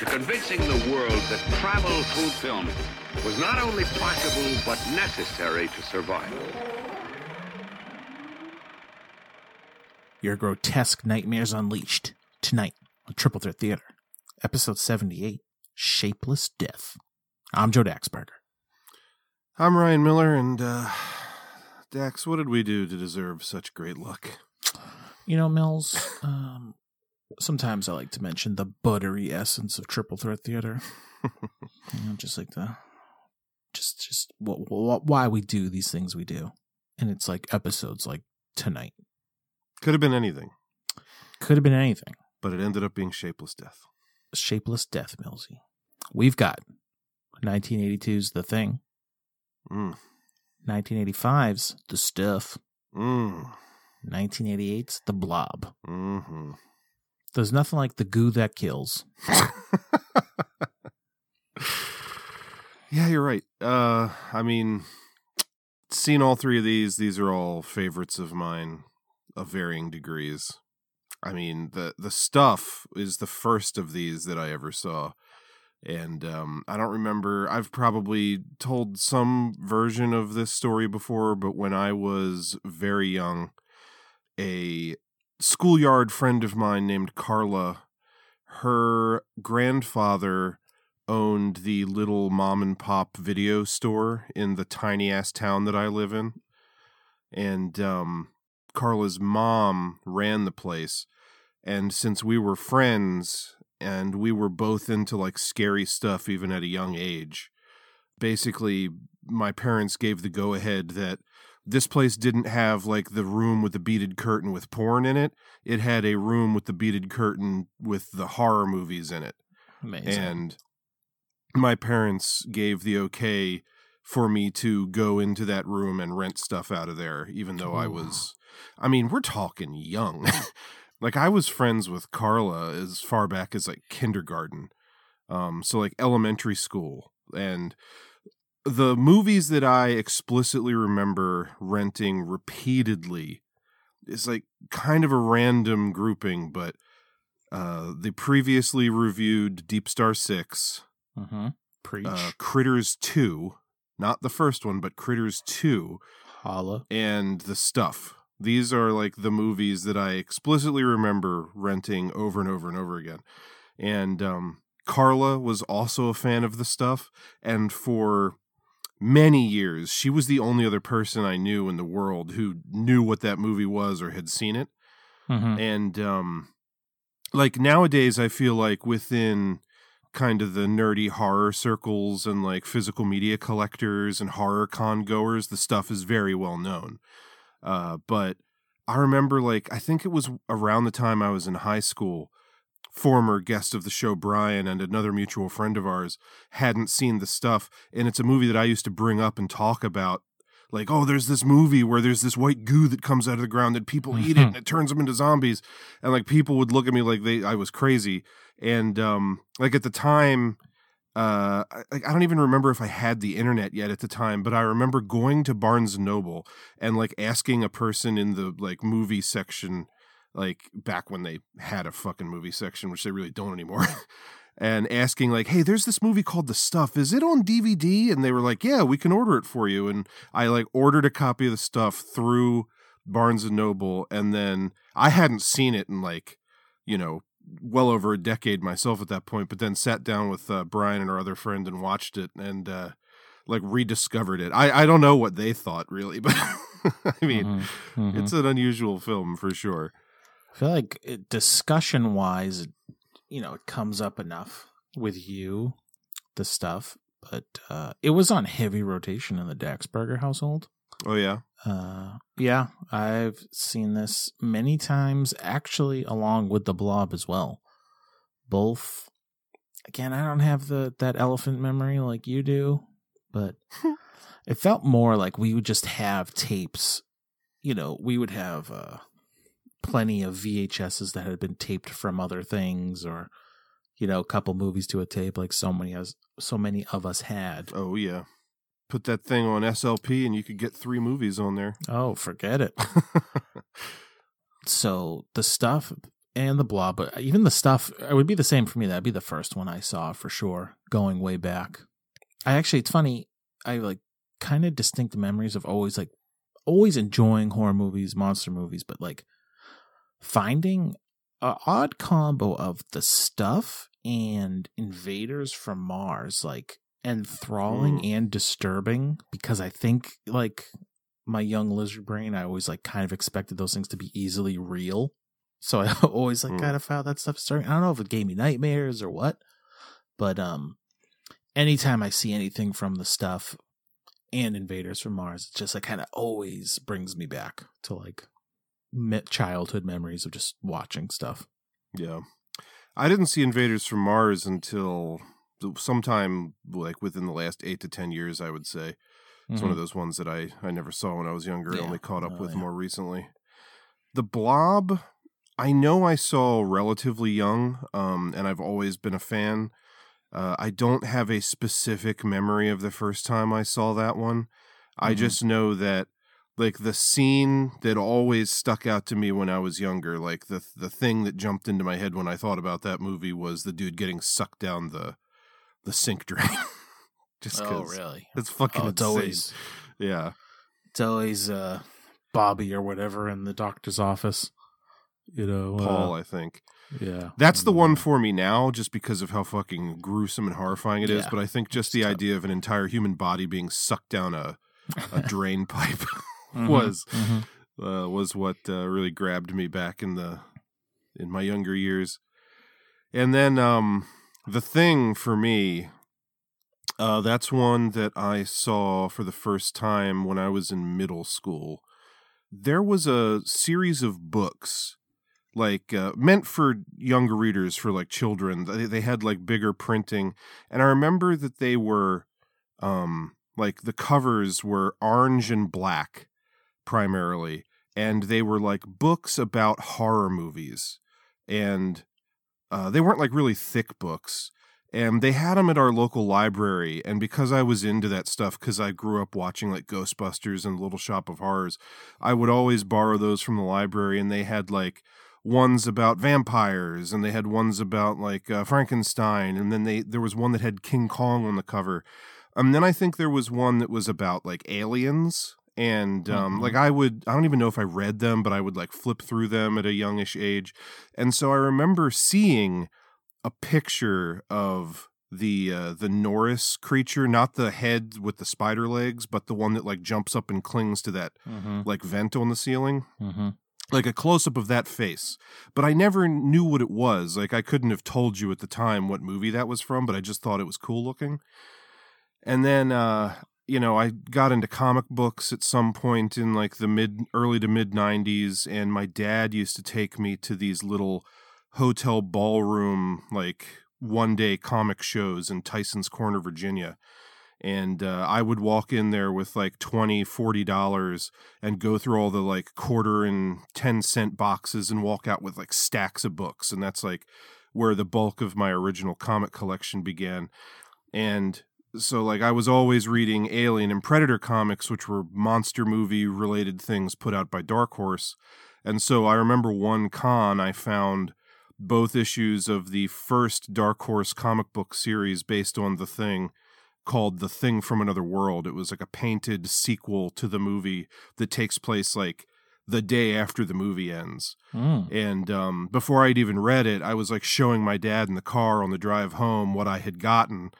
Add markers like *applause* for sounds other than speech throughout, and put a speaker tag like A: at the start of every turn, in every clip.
A: to convincing the world that travel through film was not only possible, but necessary to survive.
B: Your grotesque nightmares unleashed tonight on Triple Threat Theater, episode 78 Shapeless Death. I'm Joe Daxberger.
C: I'm Rian Miller, and uh, Dax, what did we do to deserve such great luck?
B: You know, Mills, *sighs* um, sometimes I like to mention the buttery essence of Triple Threat Theater. *laughs* you know, just like the, just, just what, what, why we do these things we do. And it's like episodes like tonight.
C: Could have been anything,
B: Could have been anything.
C: but it ended up being Shapeless Death.
B: Shapeless Death, Millsy. We've got 1982's The Thing,
C: Mm.
B: 1985's The Stuff,
C: Mm.
B: 1988's The Blob.
C: Mm-hmm.
B: There's nothing like the goo that kills. *laughs*
C: yeah, you're right. Uh, I mean, seen all three of these. These are all favorites of mine of varying degrees. I mean, the the stuff is the first of these that I ever saw. And um, I don't remember. I've probably told some version of this story before, but when I was very young, a schoolyard friend of mine named Carla, her grandfather owned the little mom and pop video store in the tiny ass town that I live in. And um, Carla's mom ran the place. And since we were friends and we were both into like scary stuff even at a young age, basically my parents gave the go ahead that this place didn't have like the room with the beaded curtain with porn in it. It had a room with the beaded curtain with the horror movies in it.
B: Amazing.
C: And my parents gave the okay for me to go into that room and rent stuff out of there, even though I was, I mean, we're talking young. *laughs* like I was friends with Carla as far back as like kindergarten. Um, so like elementary school. And the movies that I explicitly remember renting repeatedly is like kind of a random grouping, but uh, the previously reviewed Deep Star Six,
B: mm-hmm. Preach.
C: uh, Critters Two, not the first one, but Critters Two,
B: Holla.
C: and The Stuff. These are like the movies that I explicitly remember renting over and over and over again. And um, Carla was also a fan of The Stuff, and for many years, she was the only other person I knew in the world who knew what that movie was or had seen it
B: Mm-hmm.
C: and um like nowadays i feel like within kind of the nerdy horror circles and like physical media collectors and horror con goers the stuff is very well known uh but i remember like i think it was around the time i was in high school former guest of the show brian and another mutual friend of ours hadn't seen the stuff and it's a movie that i used to bring up and talk about. Like oh there's this movie where there's this white goo that comes out of the ground and people eat it and it turns them into zombies. And like people would look at me like they I was crazy. And um like at the time uh like, I don't even remember if I had the internet yet at the time but I remember going to Barnes Noble and like asking a person in the like movie section like back when they had a fucking movie section which they really don't anymore *laughs* and asking like hey there's this movie called the stuff. Is it on dvd and they were like yeah we can order it for you. And i like ordered a copy of the stuff through barnes and noble and then i hadn't seen it in like you know well over a decade myself at that point but then sat down with uh, brian and our other friend and watched it and uh like rediscovered it. I i don't know what they thought really *laughs* but i mean
B: Mhm.
C: it's an unusual film for sure
B: I feel like discussion wise, you know, it comes up enough with you, the stuff, but uh, it was on heavy rotation in the Daxberger household.
C: oh yeah
B: Uh, yeah, I've seen this many times, actually, along with the Blob as well. Both again, I don't have the that elephant memory like you do, but *laughs* it felt more like we would just have tapes. You know, we would have uh, plenty of VHSs that had been taped from other things, or you know, a couple movies to a tape, like so many as so many of us had.
C: Oh yeah. Put that thing on SLP and you could get three movies on there.
B: Oh, forget it. *laughs* so the stuff and the blob, but even the stuff, it would be the same for me. That'd be the first one I saw for sure, going way back. I actually, it's funny. I like kind of distinct memories of always like always enjoying horror movies, monster movies, but like finding a odd combo of the stuff and invaders from Mars, like enthralling and disturbing because I think like my young lizard brain, I always like kind of expected those things to be easily real. So I *laughs* always like
C: Mm.
B: kind of found that stuff starting. I don't know if it gave me nightmares or what, but um, anytime I see anything from the stuff and Invaders from Mars, it just like kind of always brings me back to like me- childhood memories of just watching stuff.
C: Yeah. I didn't see Invaders from Mars until sometime like within the last eight to 10 years, I would say. It's one of those ones that I, I never saw when I was younger. I
B: Yeah.
C: only caught up
B: Oh,
C: with
B: yeah.
C: more recently. The Blob, I know I saw relatively young, um, and I've always been a fan. Uh, I don't have a specific memory of the first time I saw that one. I
B: Mhm.
C: just know that like the scene that always stuck out to me when I was younger, like the the thing that jumped into my head when I thought about that movie was the dude getting sucked down the the sink *laughs* drain. just
B: Oh, really?
C: it's fucking
B: Oh, it's
C: insane.
B: always
C: yeah.
B: it's always uh, Bobby or whatever in the doctor's office. You know,
C: Paul,
B: uh,
C: I think.
B: yeah,
C: That's the one
B: uh,
C: for me now, just because of how fucking gruesome and horrifying it is.
B: Yeah.
C: But I think just the idea of an entire human body being sucked down a, a *laughs* drain pipe
B: Mhm,
C: was
B: mhm.
C: uh, was what uh, really grabbed me back in the in my younger years. And then um, the thing for me, uh, that's one that I saw for the first time when I was in middle school. There was a series of books like uh, meant for younger readers for like children they, they had like bigger printing and i remember that they were um like the covers were orange and black primarily and they were like books about horror movies and uh, they weren't like really thick books and they had them at our local library and because i was into that stuff because i grew up watching like ghostbusters and little shop of horrors i would always borrow those from the library and they had like ones about vampires and they had ones about like uh, frankenstein and then they there was one that had king kong on the cover and then i think there was one that was about like aliens and um,
B: Mhm.
C: like i would i don't even know if i read them but i would like flip through them at a youngish age and so i remember seeing a picture of the uh, the Norris creature, not the head with the spider legs, but the one that like jumps up and clings to that
B: Mhm,
C: like vent on the ceiling
B: mhm.
C: like a close up of that face. But I never knew what it was. Like I couldn't have told you at the time what movie that was from, but I just thought it was cool looking. And then uh you know, I got into comic books at some point in like the mid early to mid 90s and my dad used to take me to these little hotel ballroom like one day comic shows in Tyson's Corner, Virginia. And uh, I would walk in there with like 20 40 dollars and go through all the like quarter and 10 cent boxes and walk out with like stacks of books and that's like where the bulk of my original comic collection began and so like I was always reading Alien and Predator comics which were monster movie related things put out by Dark Horse and so I remember one con I found both issues of the first Dark Horse comic book series based on The Thing called The Thing from Another World. It was like a painted sequel to the movie that takes place like the day after the movie ends.
B: Mm.
C: And um, before I'd even read it, I was like showing my dad in the car on the drive home what I had gotten.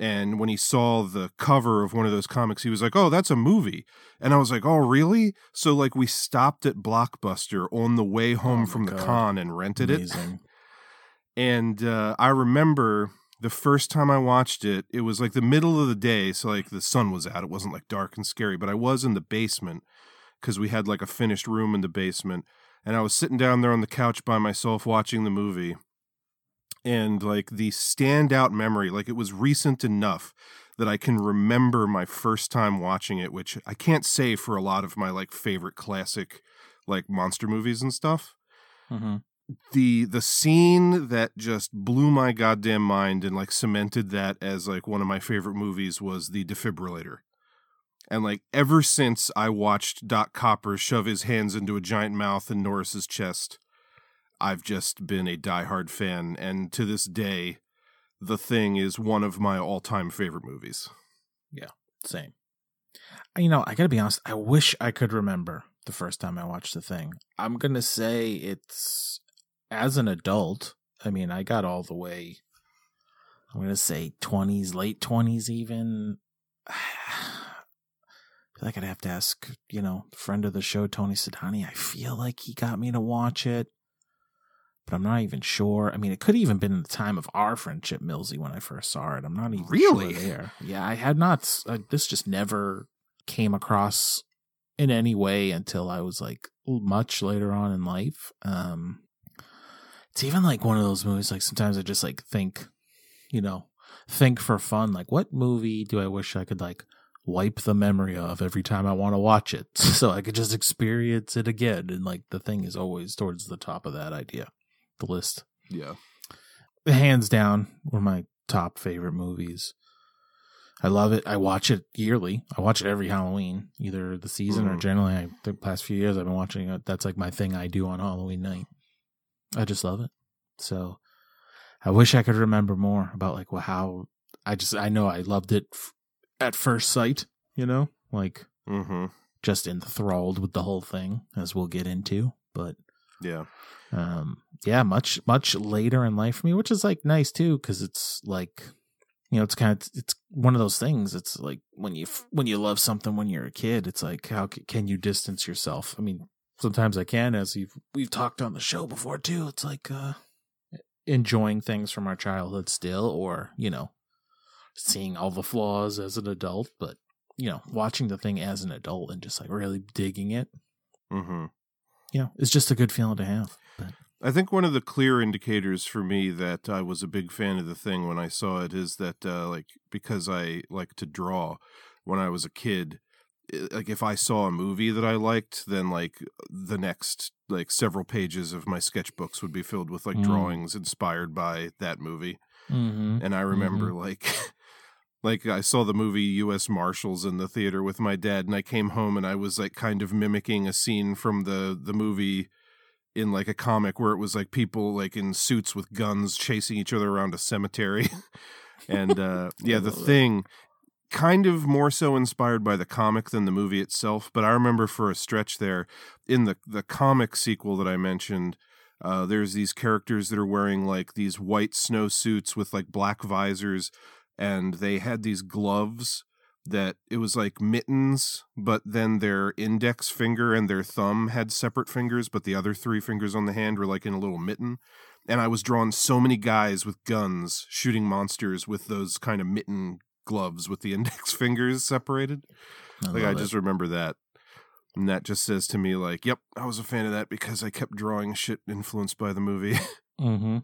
C: And when he saw the cover of one of those comics, he was like, Oh, that's a movie. And I was like, Oh, really? So, like, we stopped at Blockbuster on the way home
B: Oh
C: from the con and rented it. And uh, I remember the first time I watched it, it was like the middle of the day. So, like, the sun was out. It wasn't like dark and scary, but I was in the basement because we had like a finished room in the basement. And I was sitting down there on the couch by myself watching the movie. And like the standout memory, like it was recent enough that I can remember my first time watching it, which I can't say for a lot of my like favorite classic like monster movies and stuff.
B: Mm-hmm.
C: The the scene that just blew my goddamn mind and like cemented that as like one of my favorite movies was the defibrillator. And like ever since I watched Doc Copper shove his hands into a giant mouth in Norris's chest, I've just been a diehard fan, and to this day, The Thing is one of my all-time favorite movies.
B: Yeah, same. You know, I gotta be honest. I wish I could remember the first time I watched the thing. I'm gonna say it's as an adult. I mean, I got all the way. I'm gonna say 20s, late 20s, even. I *sighs* feel like I'd have to ask, you know, friend of the show, Tony Sedani. I feel like he got me to watch it, but I'm not even sure. I mean, it could even been in the time of our friendship, Millsy, when I first saw it. I'm not even
C: Really?
B: sure there. Yeah, I had not. Uh, this just never came across in any way until I was like much later on in life. Um, it's even like one of those movies. Like sometimes I just like think, you know, think for fun. Like, what movie do I wish I could like wipe the memory of every time I want to watch it, *laughs* so I could just experience it again? And like the thing is always towards the top of that idea, the list.
C: Yeah.
B: The hands down, were my top favorite movies. I love it. I watch it yearly. I watch it every Halloween, either the season or
C: Mhm.
B: generally. I, the past few years, I've been watching it. That's like my thing I do on Halloween night. I just love it. So I wish I could remember more about like well, how I just I know I loved it f- at first sight. You know, like
C: Mm-hmm.
B: just enthralled with the whole thing, as we'll get into. But
C: Yeah.
B: Um yeah much much later in life for me which is like nice too because it's like you know it's kind of it's one of those things it's like when you when you love something when you're a kid it's like how c- can you distance yourself i mean sometimes i can as you've we've talked on the show before too it's like uh enjoying things from our childhood still or you know seeing all the flaws as an adult but you know watching the thing as an adult and just like really digging it
C: Mm-hmm.
B: you know it's just a good feeling to have
C: I think one of the clear indicators for me that I was a big fan of the thing when I saw it is that, uh, like, because I like to draw when I was a kid, like, if I saw a movie that I liked, then, like, the next, like, several pages of my sketchbooks would be filled with, like,
B: Mm.
C: drawings inspired by that movie.
B: mm-hmm.
C: And I remember, like, *laughs* like I saw the movie U.S. Marshals in the theater with my dad, and I came home and I was like kind of mimicking a scene from the the movie in like a comic where it was like people like in suits with guns chasing each other around a cemetery, *laughs* and uh, *laughs* yeah, the thing. Kind of more so inspired by the comic than the movie itself, but I remember for a stretch there in the the comic sequel that I mentioned, uh, there's these characters that are wearing like these white snow suits with like black visors, and they had these gloves that it was like mittens, but then their index finger and their thumb had separate fingers, but the other three fingers on the hand were like in a little mitten. And I was drawing so many guys with guns shooting monsters with those kind of mitten gloves with the *laughs* index fingers separated. Like I just
B: it.
C: remember that. And that just says to me like, yep, I was a fan of that because I kept drawing shit influenced by the movie. *laughs*
B: Mm-hmm.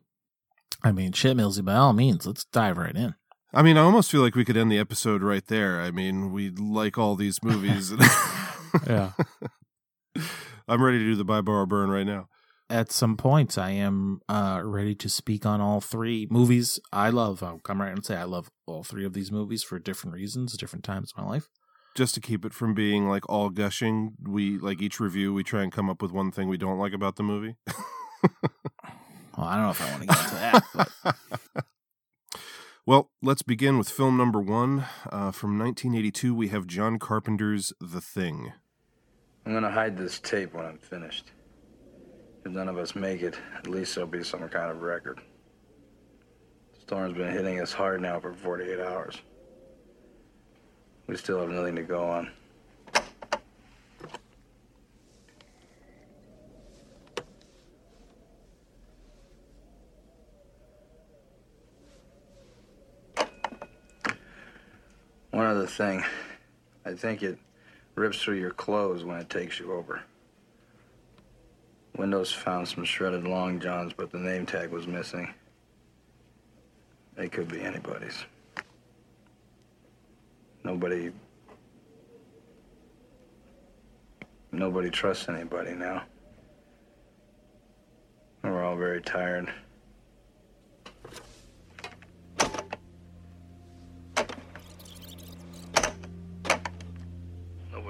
B: I mean, shit, Millsy, by all means, let's dive right in.
C: I mean, I almost feel like we could end the episode right there. I mean, we like all these movies. *laughs* *laughs*
B: Yeah.
C: I'm ready to do the buy borrow burn right now.
B: At some points, I am uh, ready to speak on all three movies I love. I'll come right and say I love all three of these movies for different reasons, different times in my life.
C: Just to keep it from being like all gushing, we like each review we try and come up with one thing we don't like about the movie.
B: Well, I don't know if I want to get into that. But *laughs*
C: well, let's begin with film number one. Uh, from 1982, we have John Carpenter's The Thing.
D: I'm gonna hide this tape when I'm finished. If none of us make it, at least there'll be some kind of record. The storm's been hitting us hard now for 48 hours. We still have nothing to go on. One other thing. I think it rips through your clothes when it takes you over. Windows found some shredded long johns, but the name tag was missing. They could be anybody's. Nobody. Nobody trusts anybody now. We're all very tired.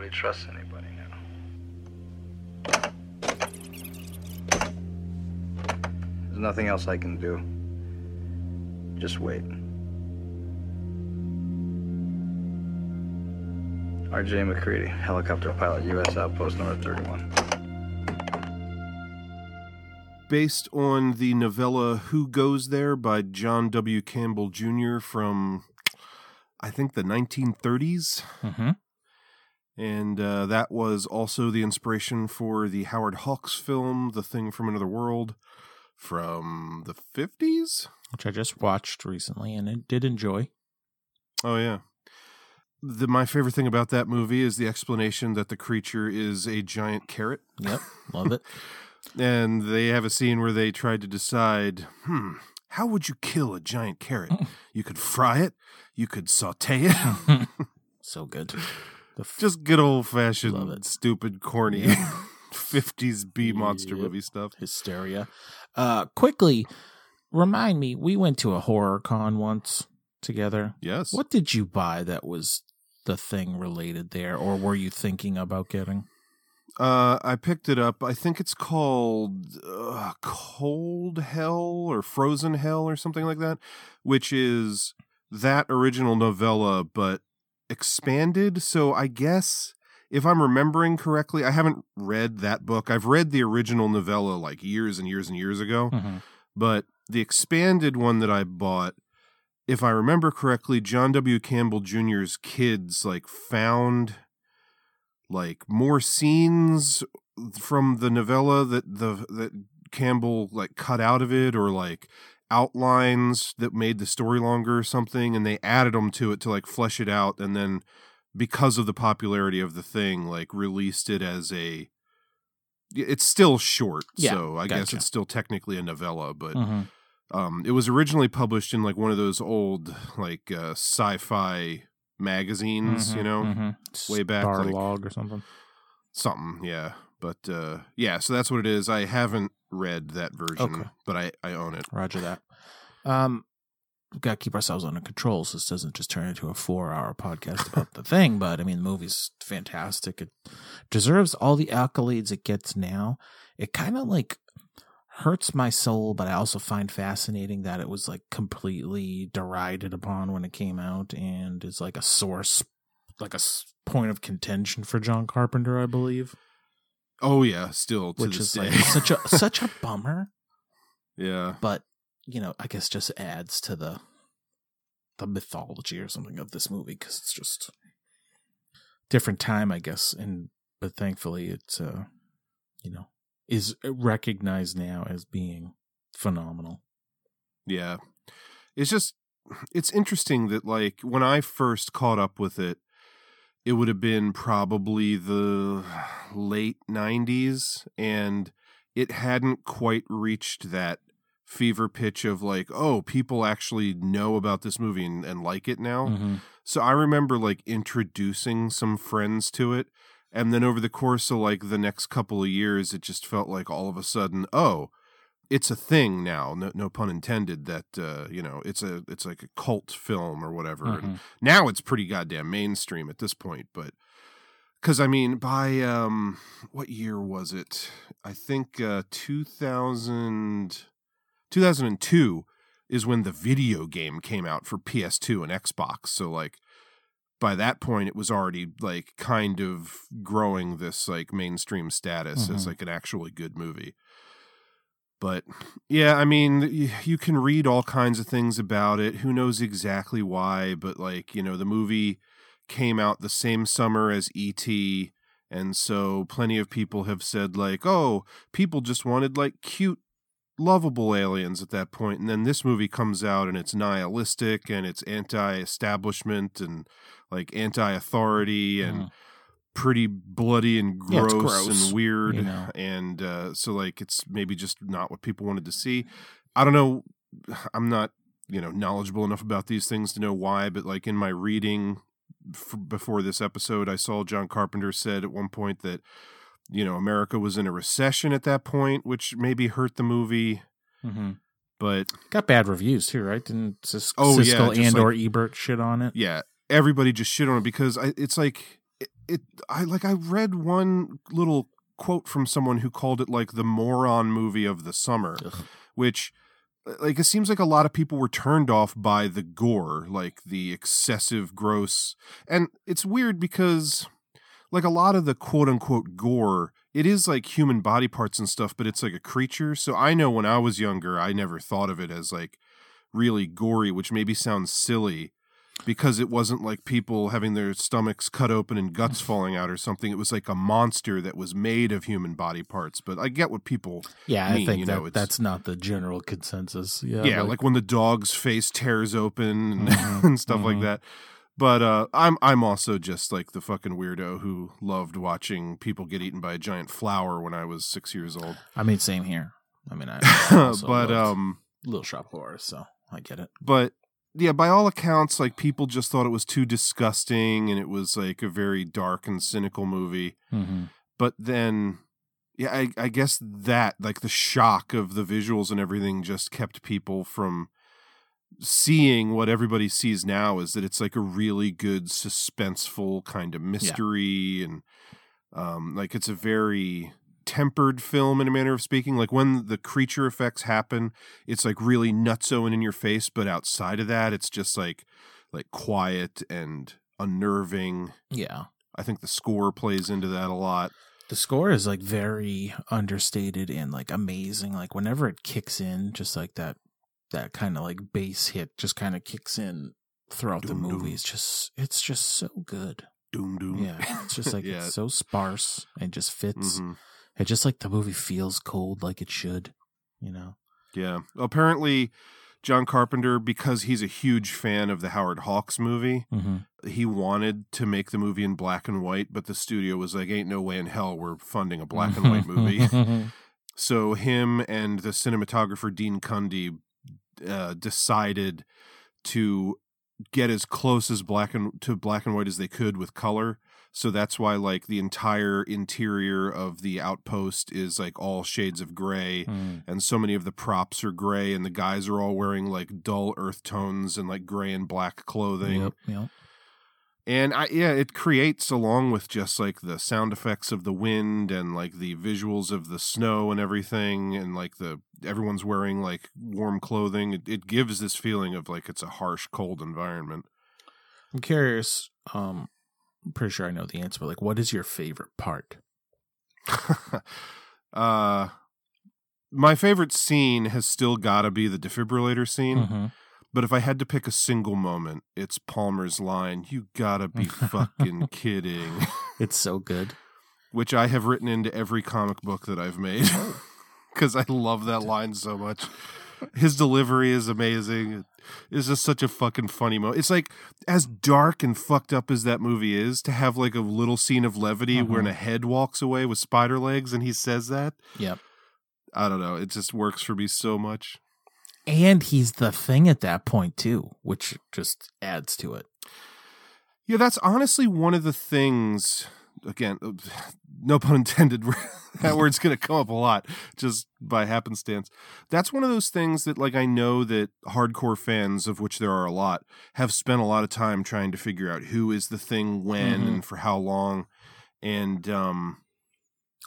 D: Nobody trusts anybody now. There's nothing else I can do. Just wait. R.J. MacReady, helicopter pilot, U.S. Outpost Number 31.
C: Based on the novella Who Goes There by John W. Campbell Jr. from, I think, the 1930s.
B: Mm-hmm.
C: And uh, that was also the inspiration for the Howard Hawks film, The Thing from Another World, from the 50s.
B: Which I just watched recently and I did enjoy.
C: Oh, yeah. The, my favorite thing about that movie is the explanation that the creature is a giant carrot.
B: Yep, love it. *laughs*
C: And they have a scene where they tried to decide, hmm, how would you kill a giant carrot? *laughs* you could fry it, you could saute it. *laughs*
B: so good. F-
C: Just good old fashioned, stupid, corny
B: Yeah. *laughs*
C: 50s B monster
B: Yep.
C: movie stuff.
B: hysteria. Uh, quickly, remind me, we went to a horror con once together.
C: Yes.
B: What did you buy that was the thing related there, or were you thinking about getting?
C: Uh, I picked it up. I think it's called uh, Cold Hell or Frozen Hell or something like that, which is that original novella but expanded. So I guess if I'm remembering correctly, I haven't read that book. I've read the original novella like years and years and years ago,
B: Mm-hmm.
C: but the expanded one that I bought, if I remember correctly, John W. Campbell Jr.'s kids like found like more scenes from the novella that the that Campbell like cut out of it or like outlines that made the story longer or something and they added them to it to like flesh it out and then because of the popularity of the thing like released it as a it's still short
B: Yeah,
C: so i guess it's still technically a novella but
B: Mm-hmm.
C: um, it was originally published in like one of those old like uh, sci-fi magazines, you know, way back,
B: Star
C: like-
B: or something.
C: something, yeah. But uh, yeah, so that's what it is. I haven't read that version,
B: Okay.
C: but I I own it.
B: Roger that. Um, we've got to keep ourselves under control so this doesn't just turn into a four-hour podcast about the thing. *laughs* But I mean, the movie's fantastic. It deserves all the accolades it gets now. It kind of like hurts my soul, but I also find fascinating that it was like completely derided upon when it came out, and is like a source, like a point of contention for John Carpenter, I believe.
C: Oh yeah, still to
B: Which
C: this
B: is
C: day.
B: like such a *laughs* such a bummer.
C: yeah,
B: but you know, I guess just adds to the the mythology or something of this movie because it's just different time, I guess. And but thankfully, it's uh, you know, is recognized now as being phenomenal.
C: Yeah. It's just it's interesting that like when I first caught up with it, it would have been probably the late 90s and it hadn't quite reached that fever pitch of like, oh, people actually know about this movie and, and like it now.
B: Mhm.
C: So I remember like introducing some friends to it. And then over the course of like the next couple of years, it just felt like all of a sudden, oh, it's a thing now. No, no pun intended. That uh, you know, it's a it's like a cult film or whatever. And
B: Mhm.
C: now it's pretty goddamn mainstream at this point. But because I mean, by um, what year was it? I think uh, 2000, 2002 is when the video game came out for PS2 and Xbox. So like by that point it was already like kind of growing this like mainstream status as
B: Mhm.
C: like an actually good movie. But yeah, I mean, you can read all kinds of things about it. Who knows exactly why, but like, you know, the movie came out the same summer as E.T. And so plenty of people have said, like, oh, people just wanted like cute, lovable aliens at that point. And then this movie comes out and it's nihilistic and it's anti establishment and like anti authority and
B: Mhm.
C: Pretty bloody and gross,
B: it's gross,
C: and weird.
B: you know.
C: And uh, so, like, it's maybe just not what people wanted to see. I don't know. I'm not you know knowledgeable enough about these things to know why, but like in my reading f- before this episode, I saw John Carpenter said at one point that you know America was in a recession at that point, which maybe hurt the movie.
B: Mm-hmm.
C: But
B: Got bad reviews too, right? Didn't Sis-
C: Oh,
B: Siskel
C: just
B: and or Ebert shit on it?
C: yeah, everybody just shit on it because I, it's like it. I like I read one little quote from someone who called it like the moron movie of the summer,
B: Ugh.
C: which uh, like it seems like a lot of people were turned off by the gore, like the excessive gross. And it's weird because like a lot of the quote unquote gore, it is like human body parts and stuff, but it's like a creature. So I know when I was younger, I never thought of it as like really gory, which maybe sounds silly because it wasn't like people having their stomachs cut open and guts *laughs* falling out or something. It was like a monster that was made of human body parts. But I get what people
B: Yeah, I think
C: you
B: that
C: know,
B: that's not the general consensus. Yeah,
C: yeah, like, when the dog's face tears open and, *laughs*
B: Mhm,
C: and stuff like
B: mhm.
C: that. But uh, I'm I'm also just like the fucking weirdo who loved watching people get eaten by a giant flower when I was six years old.
B: I mean, same here. I mean, I *laughs*
C: but um,
B: Little Shop Horror, so I get it.
C: but yeah, by all accounts, like people just thought it was too disgusting and it was like a very dark and cynical movie.
B: Mm-hmm.
C: But then, yeah, I, I guess that like the shock of the visuals and everything just kept people from seeing what everybody sees now is that it's like a really good suspenseful kind of mystery and um like it's a very tempered film in a manner of speaking like when the creature effects happen it's like really nutso and in your face but outside of that it's just like like quiet and unnerving
B: Yeah,
C: i think the score plays into that a lot
B: the score is like very understated and like amazing. Like whenever it kicks in, just like that, that kind of like bass hit just kind of kicks in throughout
C: Doom,
B: the
C: doom.
B: movie. It's just, it's just so good.
C: doom doom
B: Yeah, it's just like *laughs*
C: Yeah.
B: it's so sparse and just fits.
C: Mhm.
B: It just like the movie feels cold, like it should. You know.
C: Yeah. Apparently, John Carpenter, because he's a huge fan of the Howard Hawks movie,
B: Mm-hmm.
C: he wanted to make the movie in black and white, but the studio was like, ain't no way in hell we're funding a black and white movie. *laughs* So him and the cinematographer Dean Cundey uh, decided to get as close as black and to black and white as they could with color. So that's why like the entire interior of the outpost is like all shades of gray
B: Mm.
C: and so many of the props are gray and the guys are all wearing like dull earth tones and like gray and black clothing.
B: Yep. Yep.
C: And I yeah, it creates along with just like the sound effects of the wind and like the visuals of the snow and everything and like the everyone's wearing like warm clothing. It, it gives this feeling of like it's a harsh, cold environment.
B: I'm curious. Um, I'm pretty sure I know the answer, but like, what is your favorite part? *laughs*
C: uh my favorite scene has still got to be the defibrillator scene.
B: Mhm.
C: But if I had to pick a single moment, it's Palmer's line, "You gotta be fucking *laughs* kidding," *laughs*
B: It's so good.
C: which I have written into every comic book that I've made because I love that line so much. His delivery is amazing. It's just such a fucking funny moment. It's like as dark and fucked up as that movie is, to have like a little scene of levity
B: Mhm.
C: when a head walks away with spider legs and he says that.
B: Yep.
C: I don't know. It just works for me so much.
B: And he's the thing at that point too, which just adds to it.
C: Yeah, that's honestly one of the things. Again, uh, *laughs* no pun intended. *laughs* that word's going to come up a lot just by happenstance. That's one of those things that, like, I know that hardcore fans, of which there are a lot, have spent a lot of time trying to figure out who is the thing when
B: Mhm.
C: and for how long. And um,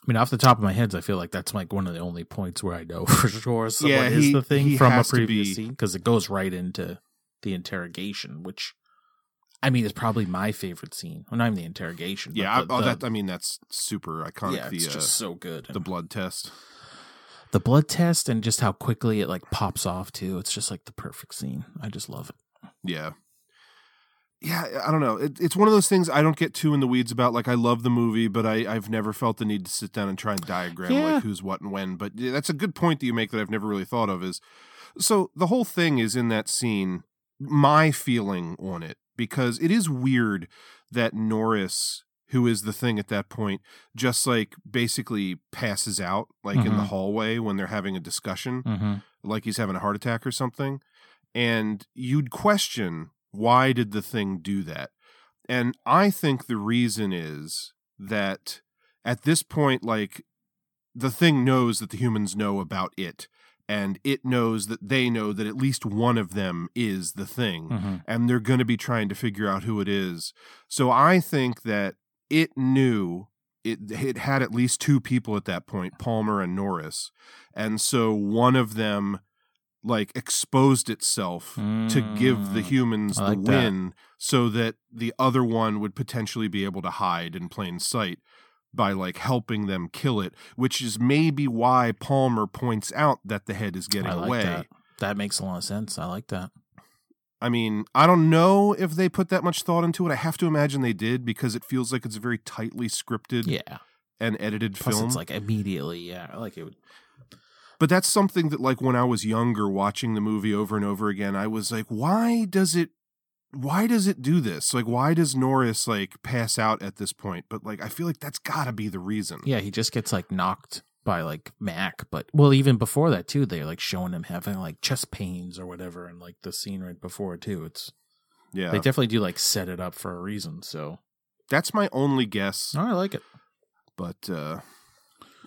B: I mean, off the top of my head, I feel like that's like one of the only points where I know *laughs* for sure someone
C: Yeah,
B: is the thing from a previous scene because it goes right into the interrogation, which I mean it's probably my favorite scene. Well, not even the interrogation.
C: yeah,
B: the,
C: I, oh,
B: the-
C: that I mean that's super iconic.
B: yeah,
C: the
B: it's
C: uh,
B: just so good.
C: the blood test.
B: the blood test and just how quickly it like pops off too. It's just like the perfect scene. I just love it.
C: Yeah. Yeah, I don't know. It, it's one of those things I don't get too in the weeds about. Like, I love the movie, but I, I've never felt the need to sit down and try and diagram
B: Yeah.
C: like who's what and when. But yeah, that's a good point that you make that I've never really thought of. Is so the whole thing is in that scene. My feeling on it because it is weird that Norris, who is the thing at that point, just like basically passes out like in the
B: Mhm.
C: hallway when they're having a discussion
B: Mm-hmm.
C: like he's having a heart attack or something. and you'd question why did the thing do that? And I think the reason is that at this point, like the thing knows that the humans know about it, and it knows that they know that at least one of them is the thing,
B: Mhm.
C: and they're going to be trying to figure out who it is. So I think that it knew it it had at least two people at that point, Palmer and Norris, and so one of them like exposed itself to give the
B: Mm.
C: humans
B: I
C: the
B: like that.
C: win so that the other one would potentially be able to hide in plain sight by like helping them kill it which is maybe why Palmer points out that the head is getting
B: I like
C: away
B: that. That makes a lot of sense. I like that.
C: I mean, I don't know if they put that much thought into it. I have to imagine they did because it feels like it's a very tightly scripted
B: Yeah.
C: and edited
B: Plus,
C: film.
B: it's like immediately. Yeah, like it would.
C: But that's something that, like, when I was younger, watching the movie over and over again, I was like, why does it, why does it do this? Like, why does Norris like pass out at this point? But like, I feel like that's got to be the reason.
B: Yeah, he just gets like knocked by like Mac, but well, even before that too, they're like showing him having like chest pains or whatever, and like the scene right before too. It's
C: yeah.
B: they definitely do like set it up for a reason. So
C: that's my only guess.
B: oh, I like it.
C: but uh,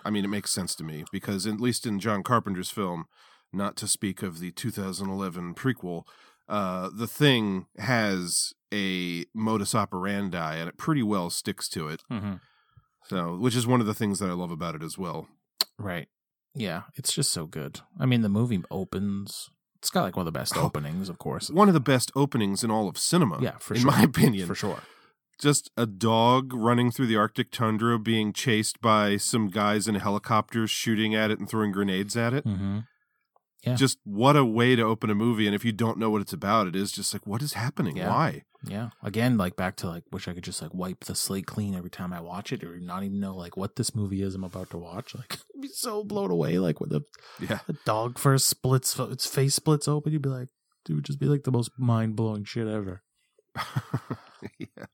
C: I mean, it makes sense to me because at least in John Carpenter's film, not to speak of the 2011 prequel, uh, the thing has a modus operandi and it pretty well sticks to it.
B: Mm-hmm.
C: So, which is one of the things that I love about it as well.
B: Right. Yeah, it's just so good. I mean, the movie opens. It's got like one of the best
C: Oh.
B: openings, of course.
C: One of the best openings in all of cinema.
B: Yeah, for
C: in
B: sure.
C: my opinion.
B: For sure.
C: Just a dog running through the Arctic tundra, being chased by some guys in helicopters, shooting at it and throwing grenades at it.
B: Mm-hmm. Yeah.
C: just what a way to open a movie and if you don't know what it's about it is just like what is happening
B: Yeah.
C: why
B: Yeah. Again, like back to like wish I could just like wipe the slate clean every time I watch it or not even know like what this movie is I'm about to watch. *laughs* Like I'd be so blown away. Like when the,
C: yeah
B: the dog first splits its face splits open, you'd be like, dude, would just be like the most mind blowing shit ever. *laughs*
C: yeah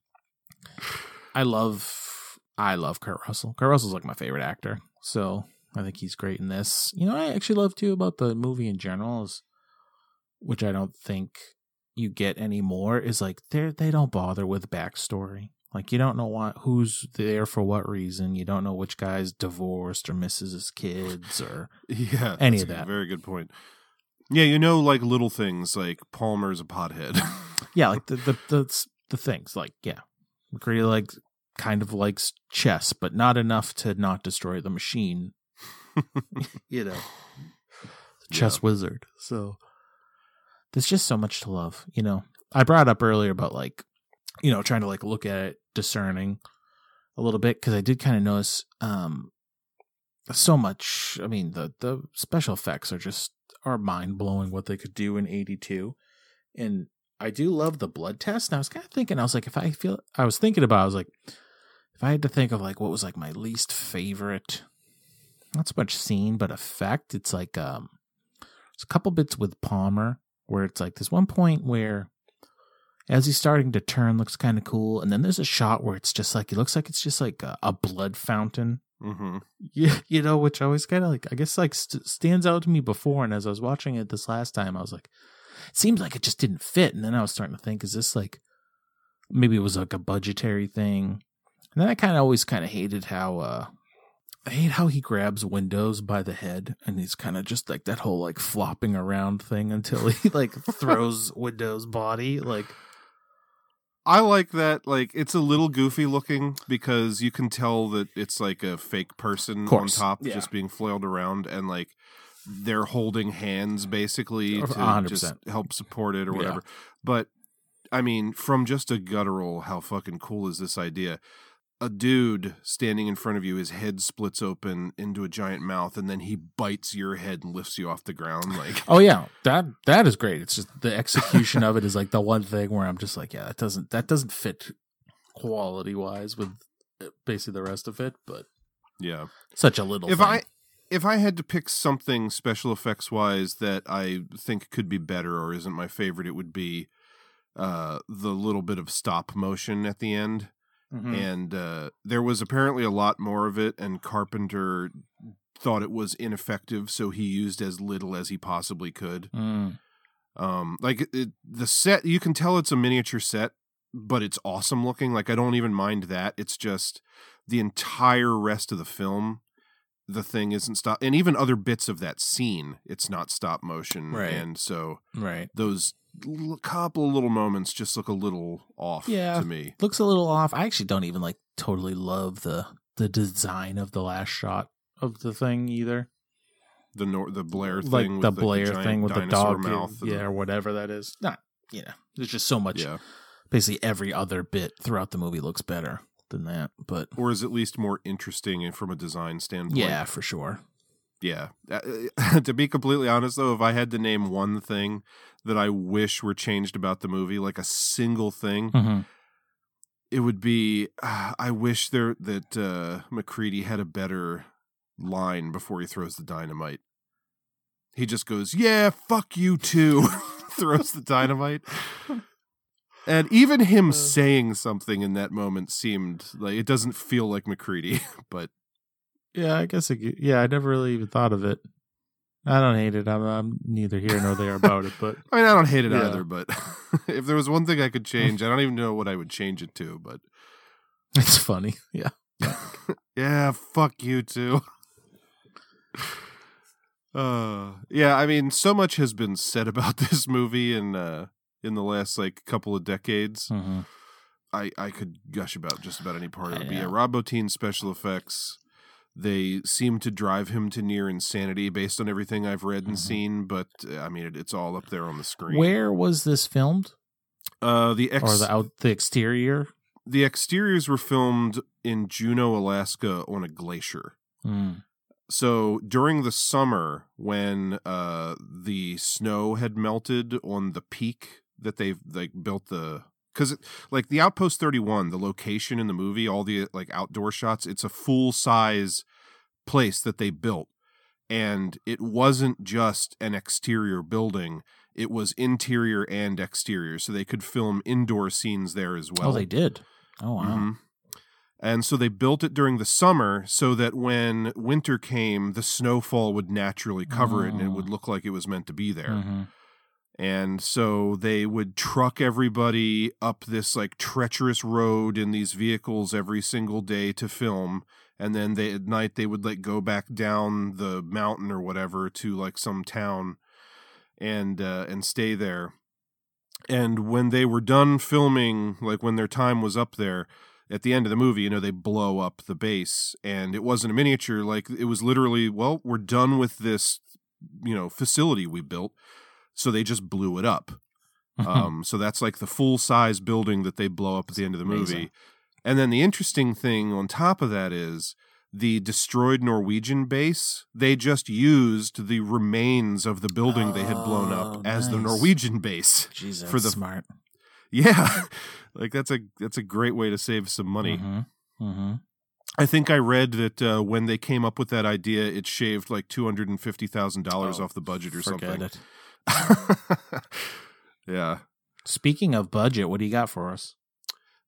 B: I love I love Kurt Russell. Kurt Russell's like my favorite actor. So I think he's great in this. You know, I actually love too about the movie in general is which I don't think you get anymore is like they they don't bother with backstory. Like you don't know what who's there for what reason. You don't know which guy's divorced or misses his kids or *laughs*
C: yeah
B: Any
C: that's
B: of
C: a
B: that.
C: very good point yeah you know like little things like palmer's a pothead *laughs*
B: yeah, like the the the, the things like yeah, MacReady like kind of likes chess, but not enough to not destroy the machine. *laughs* you know, *sighs* chess wizard. So there's just so much to love. You know, I brought up earlier about like you know trying to like look at it discerning a little bit because I did kind of notice um so much. I mean the the special effects are just are mind blowing what they could do in '82, and I do love the blood test. And I was kind of thinking, I was like, if I feel, I was thinking about, I was like, if I had to think of like what was like my least favorite, not so much scene, but effect, it's like, um, there's a couple bits with Palmer where it's like there's one point where as he's starting to turn looks kind of cool. And then there's a shot where it's just like, it looks like it's just like a, a blood fountain
C: mm-hmm. *laughs*
B: yeah, you know, which always kind of like I guess like st- stands out to me before. And as I was watching it this last time, I was like, it seems like it just didn't fit. And then I was starting to think, is this like maybe it was like a budgetary thing? And then I kind of always kind of hated how uh I hate how he grabs Windows by the head and he's kind of just like that whole like flopping around thing until he *laughs* like throws Windows body like
C: i like that like it's a little goofy looking because you can tell that it's like a fake person on top
B: yeah.
C: just being flailed around and like they're holding hands basically to
B: hundred
C: just help support it or
B: Yeah.
C: whatever but I mean, from just a guttural, how fucking cool is this idea? A dude standing in front of you, his head splits open into a giant mouth, and then he bites your head and lifts you off the ground. Like,
B: Oh yeah, that that is great. It's just the execution of it is like the one thing where I'm just like, yeah, that doesn't that doesn't fit quality wise with uh, basically the rest of it, but
C: yeah.
B: such a little.
C: If
B: thing.
C: I if I had to pick something special effects wise that I think could be better or isn't my favorite, it would be uh, the little bit of stop motion at the end.
B: Mhm.
C: and uh, there was apparently a lot more of it and carpenter thought it was ineffective so he used as little as he possibly could
B: Mm.
C: Um, like it, the set, you can tell it's a miniature set, but it's awesome looking. Like I don't even mind that. It's just the entire rest of the film. The thing isn't stop, and even other bits of that scene, it's not stop motion,
B: Right.
C: and so
B: Right.
C: those couple of little moments just look a little off
B: Yeah.
C: to me.
B: Looks a little off. I actually don't even like totally love the the design of the last shot of the thing either.
C: The nor- the Blair thing, like
B: the
C: with
B: Blair
C: giant
B: thing with the dog
C: mouth,
B: yeah, or whatever that is. Not, you know, there's just so much.
C: yeah,
B: Basically, every other bit throughout the movie looks better than that. But
C: or is at least more interesting and from a design standpoint.
B: yeah, for sure.
C: Yeah. Uh, *laughs* to be completely honest, though, if I had to name one thing that I wish were changed about the movie, like a single thing,
B: Mhm.
C: it would be uh, I wish there that uh, MacReady had a better line before he throws the dynamite. He just goes, "Yeah, fuck you too," *laughs* throws the dynamite. And even him saying something in that moment seemed like it doesn't feel like MacReady, *laughs* but
B: Yeah, I guess. It, yeah, I never really even thought of it. I don't hate it. I'm, I'm neither here nor there about it. But *laughs*
C: I mean, I don't hate it
B: Yeah.
C: either, but *laughs* if there was one thing I could change, I don't even know what I would change it to, but
B: it's funny. *laughs* Yeah.
C: yeah, fuck you too. Uh, yeah, I mean, so much has been said about this movie in uh in the last like couple of decades.
B: hmm
C: I I could gush about just about any part of it. But
B: Yeah.
C: yeah, Rob Bottin's special effects. They seem to drive him to near insanity based on everything I've read and
B: Mhm.
C: seen, but uh, I mean, it, it's all up there on the screen.
B: Where was this filmed,
C: Uh, the ex-
B: or the out the exterior?
C: the exteriors were filmed in Juneau, Alaska, on a glacier.
B: Mm.
C: So during the summer, when uh, the snow had melted on the peak that they've like built the because like the Outpost Thirty One, the location in the movie, all the like outdoor shots, it's a full size place that they built, and it wasn't just an exterior building; it was interior and exterior, so they could film indoor scenes there as well.
B: oh, they did. Oh wow.
C: Mhm. And so they built it during the summer so that when winter came, the snowfall would naturally cover it and it
B: Oh.
C: would look like it was meant to be there.
B: Mhm.
C: And so they would truck everybody up this like treacherous road in these vehicles every single day to film. And then they at night they would like go back down the mountain or whatever to like some town and uh, and stay there. And when they were done filming, like when their time was up there, at the end of the movie, you know, they blow up the base and it wasn't a miniature, like it was literally, well, we're done with this, you know, facility we built. So they just blew it up. *laughs* Um, so that's like the full size building that they blow up at the end of the movie.
B: Amazing.
C: And then the interesting thing on top of that is the destroyed Norwegian base, they just used the remains of the building they had blown
B: Oh,
C: up as the. Norwegian base. *laughs*
B: That's
C: For the-
B: smart.
C: Yeah. *laughs* like that's a that's a great way to save some money.
B: hmm hmm
C: I think I read that uh, when they came up with that idea, it shaved like two hundred and fifty thousand dollars
B: Oh,
C: off the budget or something.
B: it. *laughs*
C: yeah,
B: Speaking of budget, what do you got for us?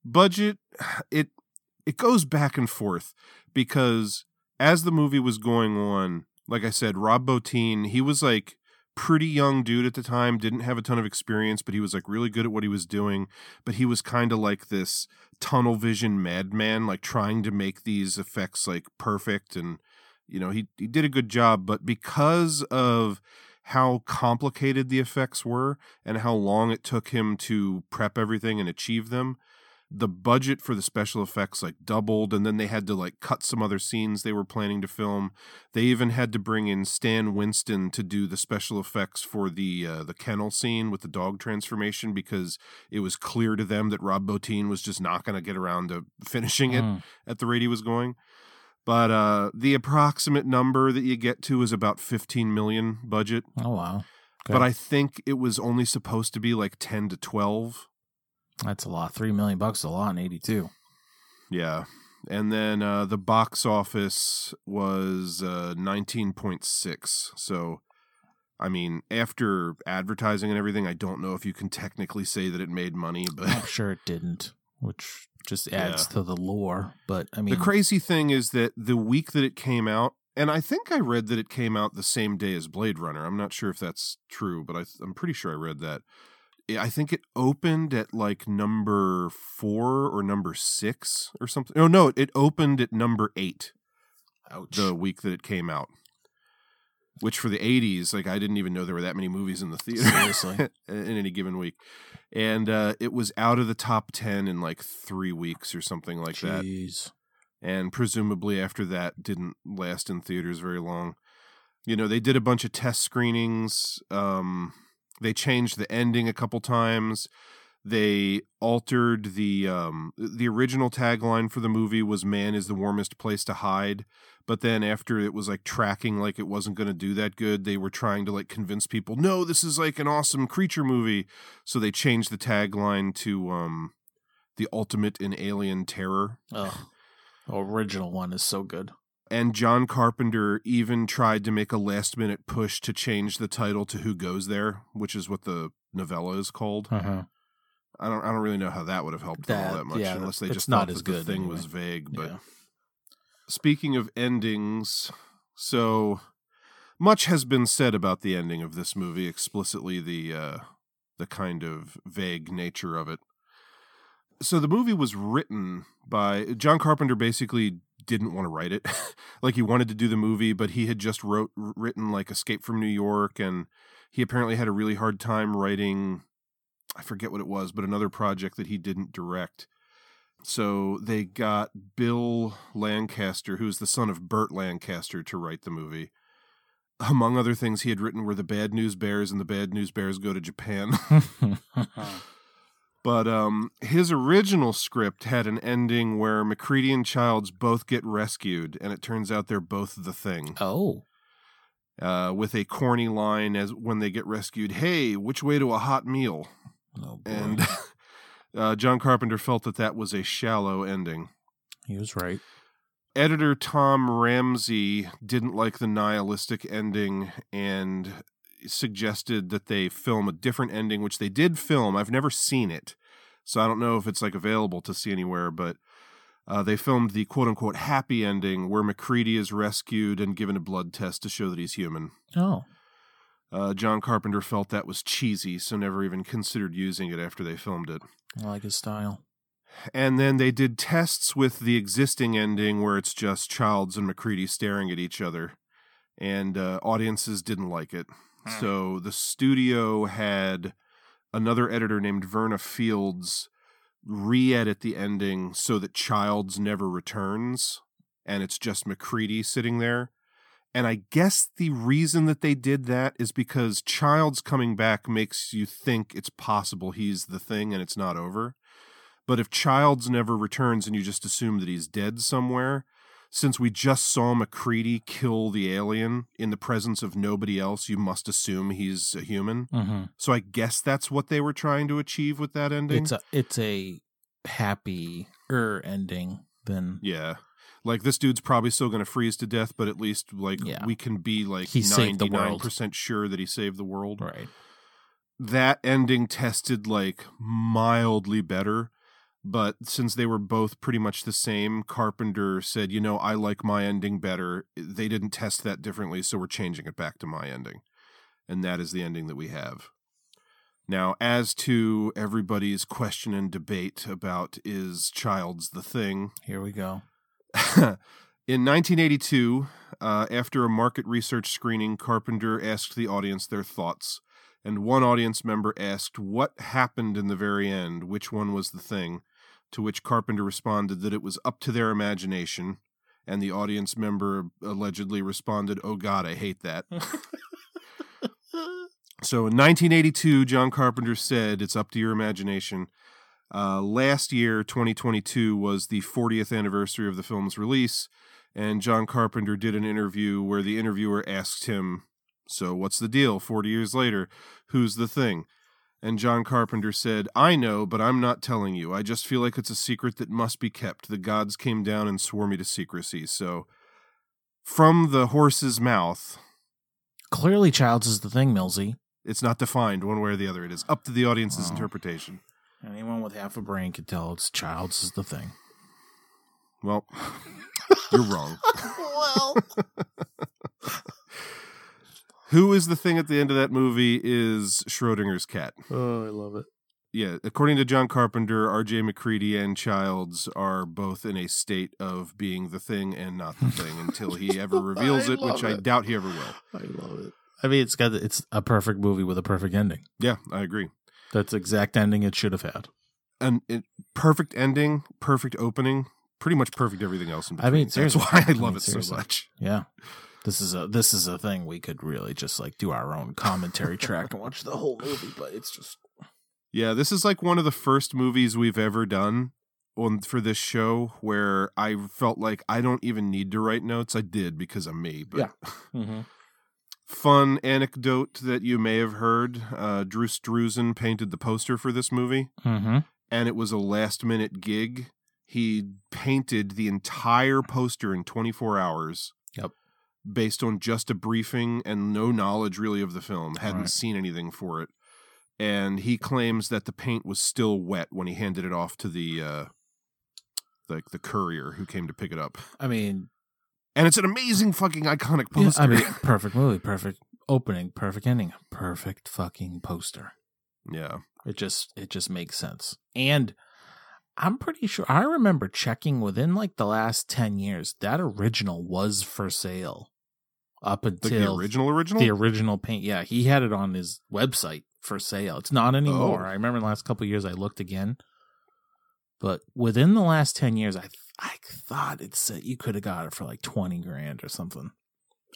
C: budget *sighs* it it goes back and forth because as the movie was going on, like I said, Rob Bottin, he was like pretty young dude at the time, didn't have a ton of experience, but he was like really good at what he was doing. But he was kind of like this tunnel vision madman, like trying to make these effects like perfect and you know, he he did a good job, but because of how complicated the effects were and how long it took him to prep everything and achieve them, the budget for the special effects like doubled and then they had to like cut some other scenes they were planning to film. They even had to bring in stan winston to do the special effects for the uh, the kennel scene with the dog transformation because it was clear to them that rob bottin was just not going to get around to *laughs* finishing it
B: Mm.
C: at the rate he was going but uh the approximate number that you get to is about 15 million budget
B: Oh wow. Okay.
C: but i think it was only supposed to be like 10 to 12
B: That's a lot. Three million bucks is a lot in eighty two.
C: Yeah. And then uh, the box office was uh, 19.6. So, I mean, after advertising and everything, I don't know if you can technically say that it made money, but I'm
B: sure it didn't, which just adds to the lore. But I mean,
C: the crazy thing is that the week that it came out, And I think I read that it came out the same day as Blade Runner. I'm not sure if that's true, but I, I'm pretty sure I read that. I think it opened at like number four or number six or something. Oh no, it opened at number eight
B: Ouch.
C: the week that it came out. Which for the 80s, like I didn't even know there were that many movies in the theater *laughs* in any given week. And uh, it was out of the top 10 in like three weeks or something like that. And presumably after that didn't last in theaters very long. You know, they did a bunch of test screenings. Um, they changed the ending a couple times. They altered the um, the original tagline for the movie was "Man is the warmest place to hide," but then after it was like tracking like it wasn't going to do that good, they were trying to like convince people, "No, this is like an awesome creature movie." So they changed the tagline to um, "The ultimate in alien terror."
B: Ugh. The original one is so good.
C: And John Carpenter even tried to make a last minute push to change the title to Who Goes There, which is what the novella is called.
B: Uh-huh.
C: I don't I don't really know how that would have helped them all
B: That-
C: that much
B: yeah,
C: unless they just
B: not
C: thought
B: as
C: that the
B: good
C: thing
B: anyway.
C: was vague. But
B: Yeah.
C: Speaking of endings, so much has been said about the ending of this movie, explicitly the uh, the kind of vague nature of it. So the movie was written by John Carpenter. Basically, didn't want to write it. *laughs* like he wanted to do the movie, but he had just wrote written like Escape from New York, and he apparently had a really hard time writing. I forget what it was, but another project that he didn't direct. So they got Bill Lancaster, who's the son of Burt Lancaster, to write the movie. Among other things, he had written were the Bad News Bears and the Bad News Bears go to Japan. *laughs* *laughs* But um, his original script had an ending where MacReady and Childs both get rescued, and it turns out they're both the thing.
B: oh.
C: Uh, with a corny line as when they get rescued, "Hey, which way to a hot meal?"
B: Oh, boy.
C: And *laughs* uh, John Carpenter felt that that was a shallow ending.
B: he was right.
C: Editor Tom Ramsey didn't like the nihilistic ending and suggested that they film a different ending, which they did film. I've never seen it, so I don't know if it's like available to see anywhere, but uh, they filmed the quote unquote happy ending where MacReady is rescued and given a blood test to show that he's human.
B: Oh.
C: Uh, John Carpenter felt that was cheesy, so never even considered using it after they filmed it.
B: I like his style.
C: And then they did tests with the existing ending where it's just Childs and MacReady staring at each other, and uh, audiences didn't like it. So the studio had another editor named Verna Fields re edit the ending so that Childs never returns, and it's just MacReady sitting there. And I guess the reason that they did that is because Childs coming back makes you think it's possible he's the thing and it's not over. But if Childs never returns and you just assume that he's dead somewhere, since we just saw MacReady kill the alien in the presence of nobody else, you must assume he's a human.
B: Mm-hmm.
C: So I guess that's what they were trying to achieve with that ending.
B: It's a it's a happy er ending than
C: yeah. Like this dude's probably still going to freeze to death, but at least like
B: Yeah.
C: we can be like
B: He saved the
C: ninety nine
B: world.
C: percent sure that he saved the world.
B: right.
C: that ending tested like mildly better but since they were both pretty much the same carpenter said you know i like my ending better they didn't test that differently so we're changing it back to my ending and that is the ending that we have now as to everybody's question and debate about is Childs the thing
B: Here we go.
C: In 1982, uh, after a market research screening, Carpenter asked the audience their thoughts. And one audience member asked what happened in the very end, which one was the thing, to which Carpenter responded that it was up to their imagination. And the audience member allegedly responded, Oh God, I hate that. *laughs* so in 1982, John Carpenter said, It's up to your imagination. Uh, last year, 2022, was the 40th anniversary of the film's release, and John Carpenter did an interview where the interviewer asked him, So, what's the deal 40 years later? Who's the thing? And John Carpenter said, I know, but I'm not telling you. I just feel like it's a secret that must be kept. The gods came down and swore me to secrecy. So, from the horse's mouth,
B: Clearly, Childs is the thing, Millsy.
C: it's not defined one way or the other. It is up to the audience's
B: Wow.
C: interpretation.
B: Anyone with half a brain can tell it's Childs is the thing.
C: Well, *laughs* you're wrong. *laughs*
B: well, *laughs*
C: Who is the thing at the end of that movie is Schrodinger's cat.
B: oh, I love it.
C: Yeah, according to John Carpenter, R.J. MacReady and Childs are both in a state of being the thing and not the thing until he ever reveals it, which
B: love
C: I doubt he ever will.
B: I love it. I mean, it's got it's a perfect movie with a perfect ending.
C: Yeah, I agree.
B: That's the exact ending it should have had.
C: And it, perfect ending, perfect opening, pretty much perfect everything else. In
B: I mean,
C: that's why I
B: I
C: love
B: mean,
C: it so much.
B: Yeah. This is a this is a thing we could really just like do our own commentary track and watch the whole movie, but it's just
C: Yeah, this is like one of the first movies we've ever done on for this show where I felt like I don't even need to write notes. I did because of me, but
B: Yeah. Mm-hmm.
C: Fun anecdote that you may have heard. Uh, Drew Struzan painted the poster for this movie,
B: mm-hmm.
C: and it was a last minute gig. He painted the entire poster in 24 hours.
B: Yep.
C: Based on just a briefing and no knowledge really of the film, hadn't
B: Right.
C: seen anything for it. And he claims that the paint was still wet when he handed it off to the uh like the courier who came to pick it up.
B: I mean,
C: And it's an amazing fucking iconic poster. yeah.
B: I mean, *laughs* perfect movie, perfect opening, perfect ending, perfect fucking poster.
C: yeah.
B: It just it just makes sense. And I'm pretty sure I remember checking within like the last 10 years that original was for sale up
C: Like
B: until
C: the original original?
B: the original paint. Yeah, he had it on his website for sale. It's not anymore.
C: Oh.
B: I remember the last couple of years I looked again. But within the last 10 years I I thought it said you could have got it for like 20 grand or something.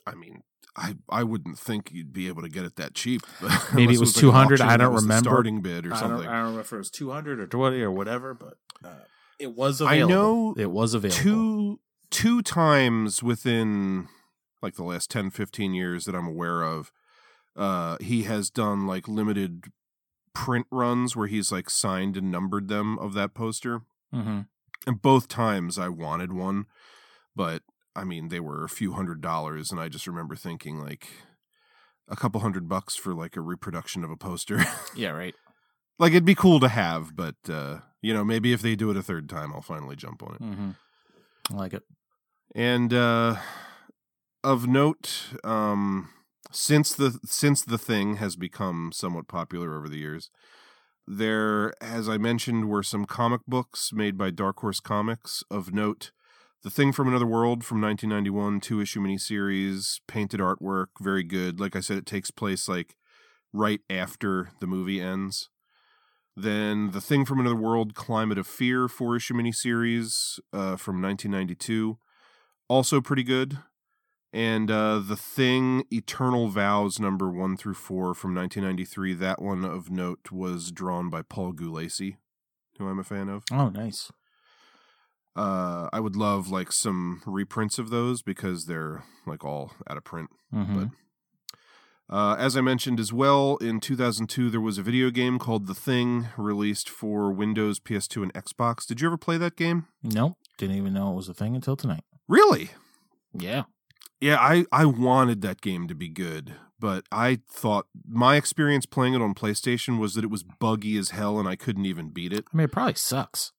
C: I mean, I I wouldn't think you'd be able to get it that cheap. *laughs*
B: Maybe it was
C: like an
B: 200,
C: auction
B: I don't remember.
C: starting bid or
B: I
C: something.
B: don't, I don't remember if it was 200 or 20 or whatever, but uh, it was
C: I know
B: it was available.
C: two two times within like the last 10 15 years that i'm aware of uh he has done like limited print runs where he's like signed and numbered them of that poster
B: hmm
C: and both times i wanted one but i mean they were a few hundred dollars and i just remember thinking like a couple hundred bucks for like a reproduction of a poster *laughs*
B: Yeah, right.
C: like it'd be cool to have but uh you know maybe if they do it a third time i'll finally jump on it
B: Mm-hmm. I like it.
C: And uh, of note, um, since the since the thing has become somewhat popular over the years, there, as I mentioned, were some comic books made by Dark Horse Comics. Of note, The Thing from Another World from 1991, two issue miniseries, painted artwork, very good. Like I said, it takes place like right after the movie ends. Then The Thing from Another World, Climate of Fear, four issue miniseries uh, from 1992 also pretty good. And uh, The Thing, Eternal Vows, number one through four from 1993. That one of note was drawn by Paul Gulacy, who I'm a fan of.
B: Oh, nice.
C: Uh, I would love like some reprints of those because they're like all out of print.
B: hmm
C: Uh, as I mentioned as well, in 2002 there was a video game called The Thing released for Windows, PS2, and Xbox. Did you ever play that game?
B: Nope. Didn't even know it was a thing until tonight.
C: Really?
B: Yeah.
C: Yeah, I, I wanted that game to be good, but I thought my experience playing it on PlayStation was that it was buggy as hell and I couldn't even beat it.
B: I mean, it probably sucks.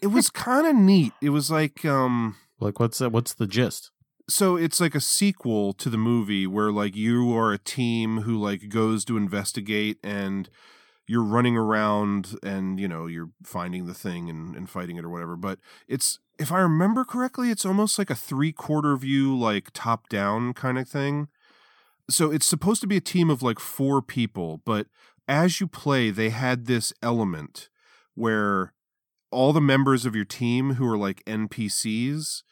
C: It was kind of neat. It was like um
B: Like, what's that? What's the gist?
C: so it's like a sequel to the movie where like you are a team who like goes to investigate and you're running around and you know you're finding the thing and, and fighting it or whatever but it's if i remember correctly it's almost like a three quarter view like top down kind of thing so it's supposed to be a team of like four people but as you play they had this element where all the members of your team who are like npcs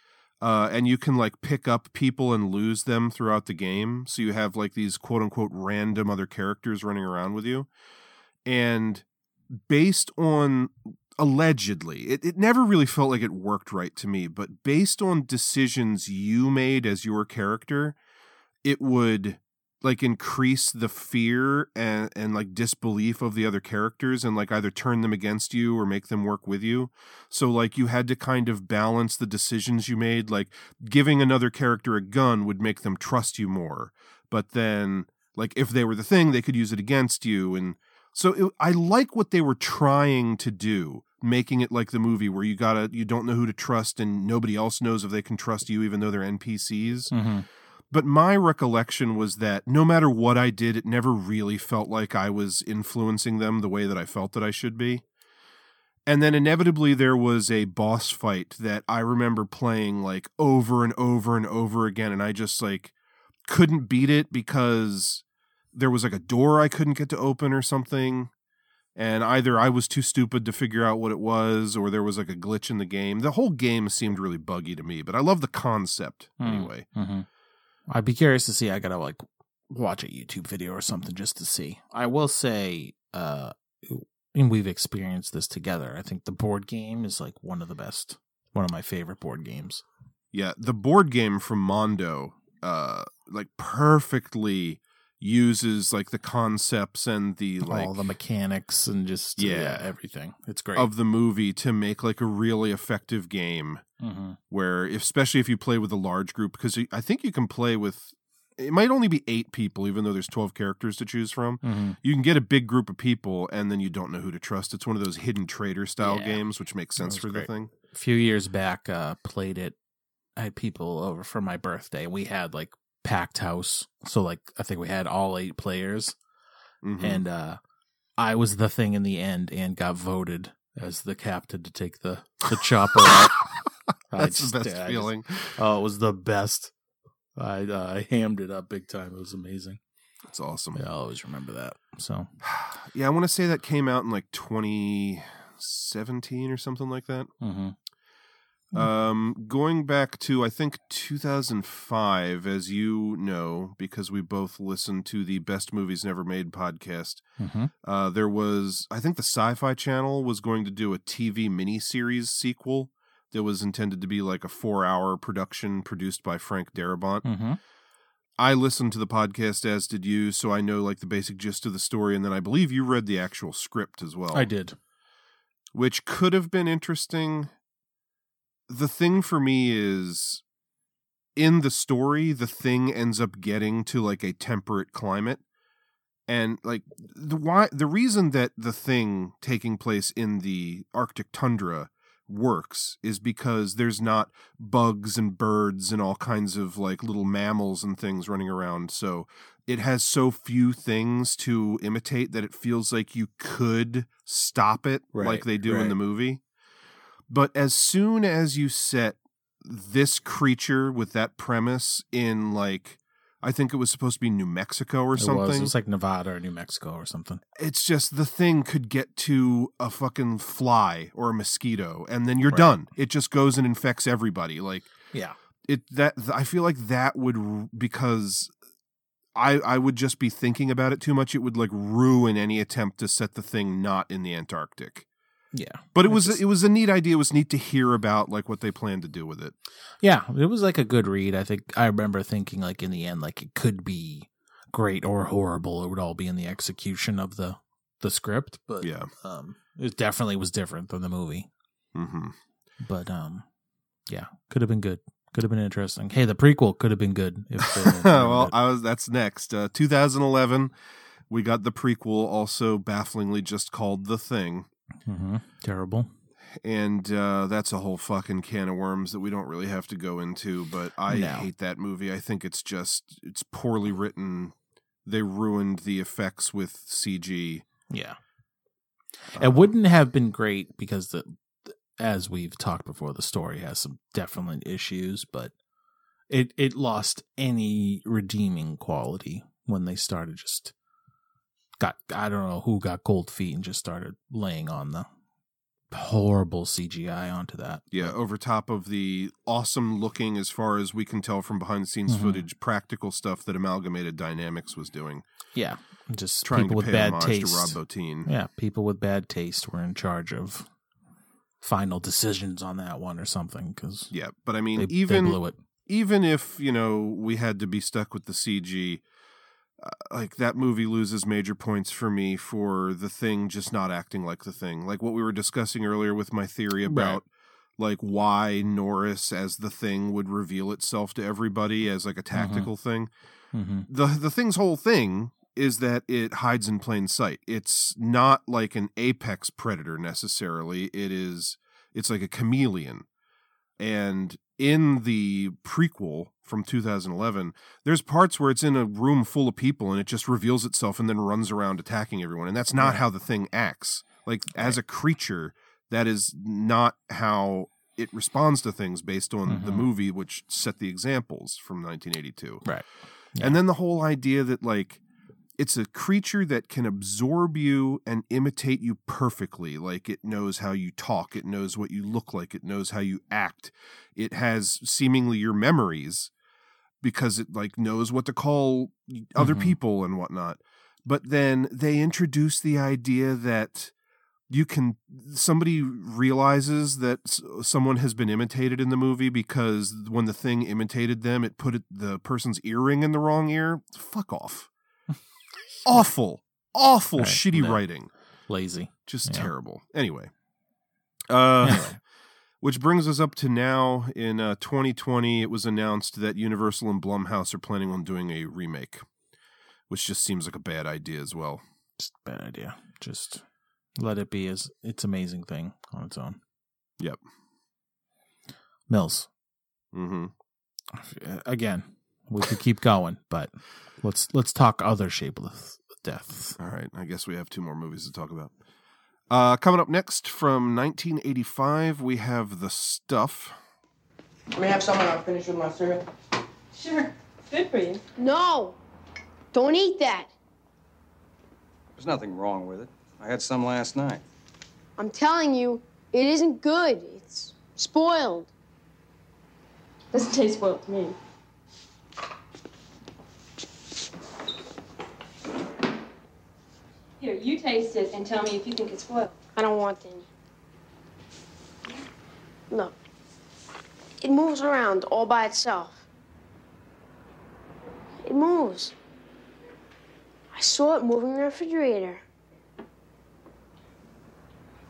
C: uh, and you can like pick up people and lose them throughout the game. So you have like these quote unquote random other characters running around with you. And based on allegedly, it, it never really felt like it worked right to me, but based on decisions you made as your character, it would like increase the fear and, and like disbelief of the other characters and like either turn them against you or make them work with you. So like you had to kind of balance the decisions you made. Like giving another character a gun would make them trust you more. But then like if they were the thing, they could use it against you. And so it, I like what they were trying to do, making it like the movie where you gotta you don't know who to trust and nobody else knows if they can trust you even though they're npcs
B: Mm-hmm.
C: but my recollection was that no matter what i did it never really felt like i was influencing them the way that i felt that i should be and then inevitably there was a boss fight that i remember playing like over and over and over again and i just like couldn't beat it because there was like a door i couldn't get to open or something and either I was too stupid to figure out what it was, or there was like a glitch in the game. The whole game seemed really buggy to me, but I love the concept
B: Hmm.
C: anyway.
B: Mm-hmm. I'd be curious to see. I gotta like watch a YouTube video or something just to see. I will say, uh, and we've experienced this together. I think the board game is like one of the best, one of my favorite board games.
C: Yeah, the board game from Mondo, uh, like perfectly uses like the concepts and the like
B: All the mechanics and just yeah,
C: Yeah.
B: everything. It's great.
C: of the movie to make like a really effective game.
B: mm-hmm.
C: Where, especially if you play with a large group, because I think you can play with. It might only be eight people, even though there's twelve characters to choose from.
B: Mm-hmm.
C: you can get a big group of people and then you don't know who to trust. It's one of those hidden traitor style
B: Yeah.
C: games, which makes sense for
B: great.
C: the thing.
B: A few years back, uh, played it. I had people over for my birthday. We had like packed house, so like I think we had all eight players.
C: Mhm.
B: and uh I was the thing in the end and got voted as the captain to take the the chopper out. *laughs* I
C: That's
B: just-
C: the best
B: I just-
C: feeling.
B: oh, it was the best. I uh, I hammed it up big time. It was amazing.
C: It's awesome.
B: Yeah, I'll always remember that. So *sighs*
C: Yeah, I want to say that came out in like 2017 or something like that.
B: mhm.
C: Um, going back to I think 2005, as you know, because we both listened to the Best Movies Never Made podcast.
B: Mhm.
C: Uh, there was I think the Sci-Fi Channel was going to do a TV miniseries sequel that was intended to be like a four-hour production produced by Frank Darabont.
B: Mhm.
C: I listened to the podcast as did you, so I know like the basic gist of the story, and then I believe you read the actual script as well.
B: I did.
C: which could have been interesting. The thing for me is in the story, the thing ends up getting to like a temperate climate. And like the why the reason that the thing taking place in the Arctic tundra works is because there's not bugs and birds and all kinds of like little mammals and things running around. So it has so few things to imitate that it feels like you could stop it like they do in the movie. But as soon as you set this creature with that premise in like I think it was supposed to be New Mexico or
B: It
C: something.
B: was. It was like Nevada or New Mexico or something.
C: it's just the thing could get to a fucking fly or a mosquito and then you're
B: Right.
C: done. It just goes and infects everybody. Like
B: Yeah.
C: it that I feel like that would because I I would just be thinking about it too much. It would like ruin any attempt to set the thing not in the Antarctic.
B: Yeah.
C: But it was
B: just-
C: it was a neat idea. It was neat to hear about like what they plan to do with it.
B: Yeah, it was like a good read. I think I remember thinking like in the end, like it could be great or horrible. It would all be in the execution of the the script. But
C: Yeah.
B: um, it definitely was different than the movie.
C: hmm
B: But um, yeah, could have been good. Could have been interesting. Hey, the prequel could have been good. If *laughs*
C: well,
B: it.
C: I was that's next. Uh, 2011, we got the prequel, also bafflingly just called The Thing.
B: Mhm. terrible.
C: and uh, that's a whole fucking can of worms that we don't really have to go into. But I
B: No.
C: hate that movie. I think it's just it's poorly written. They ruined the effects with CG.
B: Yeah,
C: Uh,
B: it wouldn't have been great because the, as we've talked before, the story has some definite issues, but it it lost any redeeming quality when they started just got I don't know who got cold feet and just started laying on the horrible CGI onto that.
C: Yeah, over top of the awesome looking, as far as we can tell from behind the scenes
B: Mhm.
C: footage, practical stuff that Amalgamated Dynamics was doing,
B: Yeah, just
C: trying
B: people
C: to
B: with
C: pay
B: bad taste.
C: to Rob Bottin.
B: Yeah, people with bad taste were in charge of final decisions on that one or something because
C: Yeah, but I mean,
B: they, they
C: even
B: it.
C: even if you know we had to be stuck with the CG, like that movie loses major points for me for the thing just not acting like the thing. Like what we were discussing earlier with my theory about like why Norris as the thing would reveal itself to everybody as like a tactical thing.
B: hmm
C: The the thing's whole thing is that it hides in plain sight. It's not like an apex predator necessarily. It is it's like a chameleon. And in the prequel from 2011, there's parts where it's in a room full of people and it just reveals itself and then runs around attacking everyone. And that's not
B: Right.
C: how the thing acts. Like as a creature, that is not how it responds to things based on the
B: Mhm.
C: movie which set the examples from 1982.
B: Right.
C: And then the whole idea that like it's a creature that can absorb you and imitate you perfectly. Like it knows how you talk, it knows what you look like, it knows how you act. It has seemingly your memories because it like knows what to call other
B: Mhm.
C: people and whatnot. But then they introduce the idea that you can somebody realizes that someone has been imitated in the movie because when the thing imitated them it put the person's earring in the wrong ear fuck off *laughs* awful awful
B: Right,
C: shitty
B: no.
C: writing
B: Lazy.
C: just
B: Yeah.
C: terrible anyway uh
B: Anyway.
C: Which brings us up to now in uh, 2020 it was announced that universal and blumhouse are planning on doing a remake which just seems like a bad idea as well
B: Just a bad idea. Just let it be as its amazing thing on its own.
C: Yep.
B: Mills.
C: mm-hmm
B: Again, we could keep going, but let's let's talk other shapeless deaths.
C: All right, I guess we have two more movies to talk about. Uh, coming up next from 1985, we have The Stuff.
E: Let me have someone I'll finish with my cereal.
F: Sure. Good for you.
G: No! Don't eat that.
D: There's nothing wrong with it. I had some last night.
G: I'm telling you, it isn't good. It's spoiled.
F: Doesn't taste spoiled to me. Here, you taste it and tell me if you think it's spoiled.
G: I don't want any. Look. It moves around all by itself. It moves. I saw it moving in the refrigerator.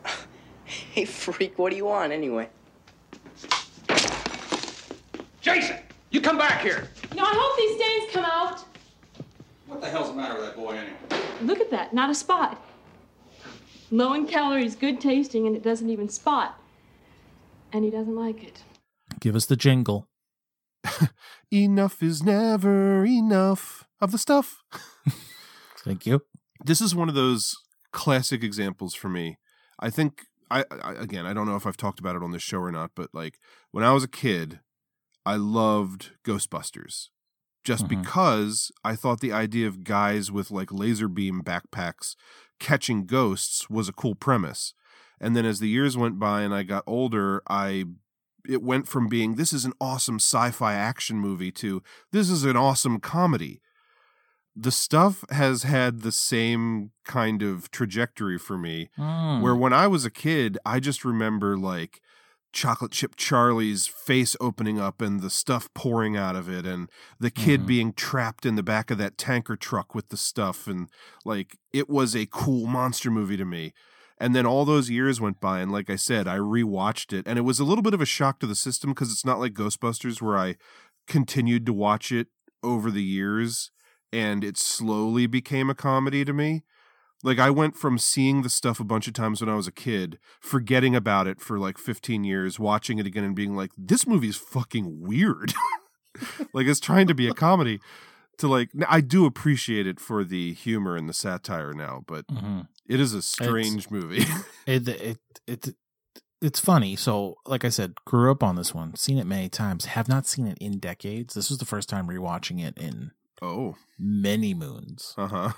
G: *laughs*
E: Hey, freak, what do you want anyway?
A: Jason, you come back here.
F: You know, I hope these stains come out.
D: What the hell's the matter with that boy anyway?
F: Look at that, not a spot. Low in calories, good tasting, and it doesn't even spot. And he doesn't like it.
B: Give us the jingle. *laughs*
C: Enough is never enough of the stuff. *laughs*
B: Thank you.
C: This is one of those classic examples for me. I think I, I again, I don't know if I've talked about it on this show or not, but like when I was a kid, I loved Ghostbusters. Just
B: Mhm.
C: because I thought the idea of guys with like laser beam backpacks catching ghosts was a cool premise. And then as the years went by and I got older, I it went from being this is an awesome sci-fi action movie to this is an awesome comedy. The stuff has had the same kind of trajectory for me
B: Mm.
C: where when I was a kid, I just remember like chocolate chip Charlie's face opening up and the stuff pouring out of it and the kid
B: Mhm.
C: being trapped in the back of that tanker truck with the stuff and like it was a cool monster movie to me. And then all those years went by and like I said, I rewatched it and it was a little bit of a shock to the system because it's not like Ghostbusters where I continued to watch it over the years and it slowly became a comedy to me. Like I went from seeing the stuff a bunch of times when I was a kid, forgetting about it for like 15 years, watching it again and being like, this movie's fucking weird. *laughs* like it's trying to be a comedy to like I do appreciate it for the humor and the satire now, but
B: Mhm.
C: it is a strange movie. *laughs*
B: It, it it it's funny. So, like I said, grew up on this one, seen it many times, have not seen it in decades. This was the first time rewatching it in
C: oh,
B: many moons.
C: uh-huh.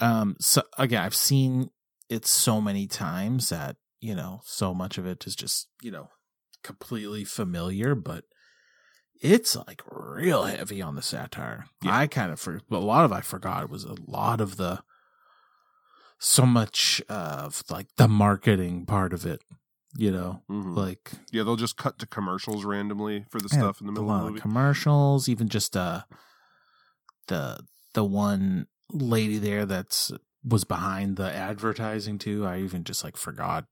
B: Um, so again, I've seen it so many times that you know, so much of it is just you know completely familiar, but it's like real heavy on the satire.
C: Yeah.
B: I kind of for a lot of I forgot was a lot of the so much of like the marketing part of it. You know,
C: Mhm.
B: like
C: Yeah, they'll just cut to commercials randomly for the
B: yeah,
C: stuff in the middle.
B: a lot
C: of the
B: of
C: movie.
B: commercials, even just uh the the one lady there that's was behind the advertising too. I even just like forgot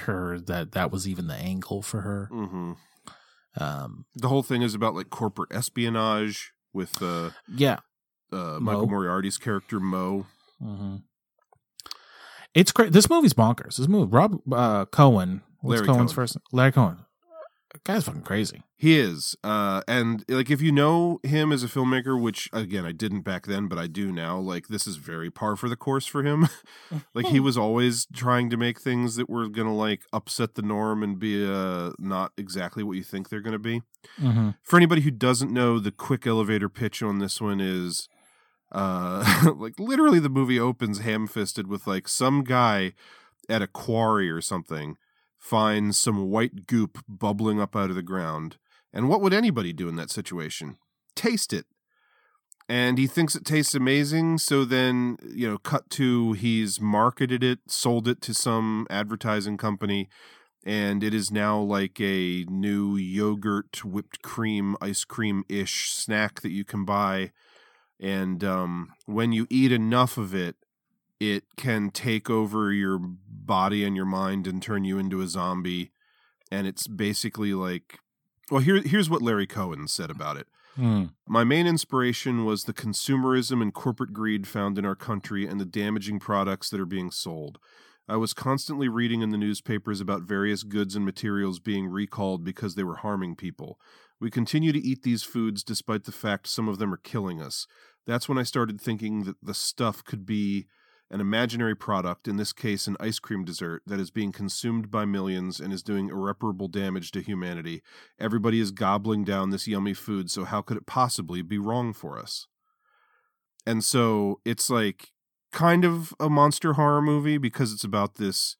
B: her that that was even the angle for her.
C: hmm
B: Um
C: The whole thing is about like corporate espionage with uh
B: yeah.
C: uh,
B: Mo.
C: Michael Moriarty's character Mo.
B: hmm It's great. This movie's bonkers. This movie, Rob uh, Cohen. What's
C: Larry
B: Cohen's
C: Cohen.
B: first? Larry Cohen. Guy's fucking crazy.
C: He is, uh, and like if you know him as a filmmaker, which again I didn't back then, but I do now. Like this is very par for the course for him. *laughs* like he *laughs* was always trying to make things that were gonna like upset the norm and be uh, not exactly what you think they're gonna be.
B: Mm-hmm.
C: For anybody who doesn't know, the quick elevator pitch on this one is uh *laughs* like literally the movie opens ham fisted with like some guy at a quarry or something finds some white goop bubbling up out of the ground. And what would anybody do in that situation? Taste it. And he thinks it tastes amazing. So then, you know, cut to he's marketed it, sold it to some advertising company, and it is now like a new yogurt, whipped cream, ice cream ish snack that you can buy. And um, when you eat enough of it, it can take over your body and your mind and turn you into a zombie. And it's basically like, well, here, here's what Larry Cohen said about it.
B: Mm.
C: My main inspiration was the consumerism and corporate greed found in our country and the damaging products that are being sold. I was constantly reading in the newspapers about various goods and materials being recalled because they were harming people. We continue to eat these foods despite the fact some of them are killing us. That's when I started thinking that the stuff could be an imaginary product, in this case an ice cream dessert, that is being consumed by millions and is doing irreparable damage to humanity. Everybody is gobbling down this yummy food, so how could it possibly be wrong for us? And so it's like kind of a monster horror movie because it's about this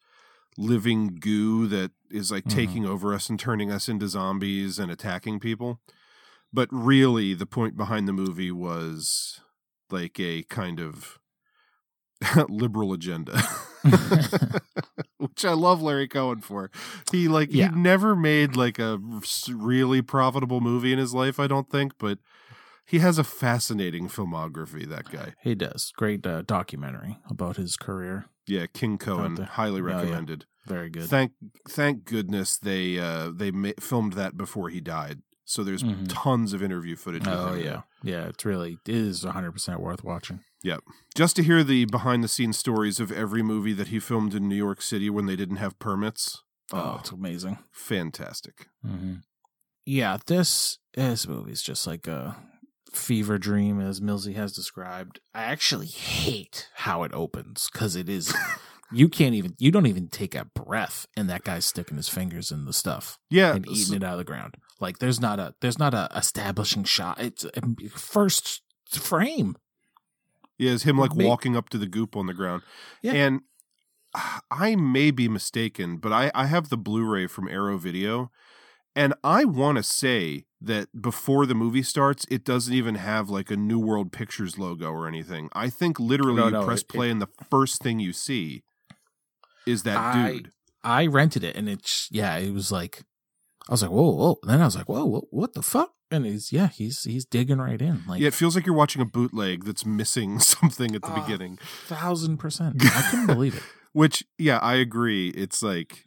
C: living goo that is like
B: Mhm.
C: taking over us and turning us into zombies and attacking people. But really, the point behind the movie was like a kind of *laughs* liberal agenda, *laughs* *laughs* which I love Larry Cohen for. He like
B: Yeah.
C: he never made like a really profitable movie in his life, I don't think, but he has a fascinating filmography. That guy,
B: He does. Great uh, documentary about his career.
C: yeah, King Cohen,
B: there.
C: highly
B: Oh, yeah.
C: recommended.
B: Very good.
C: Thank thank goodness they uh they ma- filmed that before he died. So there's
B: Mhm.
C: tons of interview footage.
B: oh yeah, yeah. It's really it is 100 percent worth watching.
C: Yep. Just to hear the behind the scenes stories of every movie that he filmed in New York City when they didn't have permits.
B: Oh, it's amazing.
C: fantastic.
B: hmm Yeah, this this movie is just like a fever dream, as Millsy has described. I actually hate how it opens because it is. *laughs* you can't even. You don't even take a breath, and that guy's sticking his fingers in the stuff
C: Yeah.
B: and eating it out of the ground. Like there's not a there's not a establishing shot. It's a first frame.
C: Yeah, it's him like walking up to the goop on the ground.
B: Yeah.
C: And uh, I may be mistaken, but I, I have the Blu ray from Arrow Video. And I want to say that before the movie starts, it doesn't even have like a New World Pictures logo or anything. I think literally
B: No,
C: you
B: no,
C: press
B: it-
C: play and the first thing you see is that
B: I-
C: dude.
B: I rented it, and it's yeah, it was like I was like whoa whoa. And then I was like whoa, whoa what the fuck? And he's yeah he's he's digging right in like
C: yeah, it feels like you're watching a bootleg that's missing *laughs* something at the
B: Ah.
C: beginning.
B: thousand percent. I *laughs* couldn't believe it.
C: Which, yeah, I agree. It's like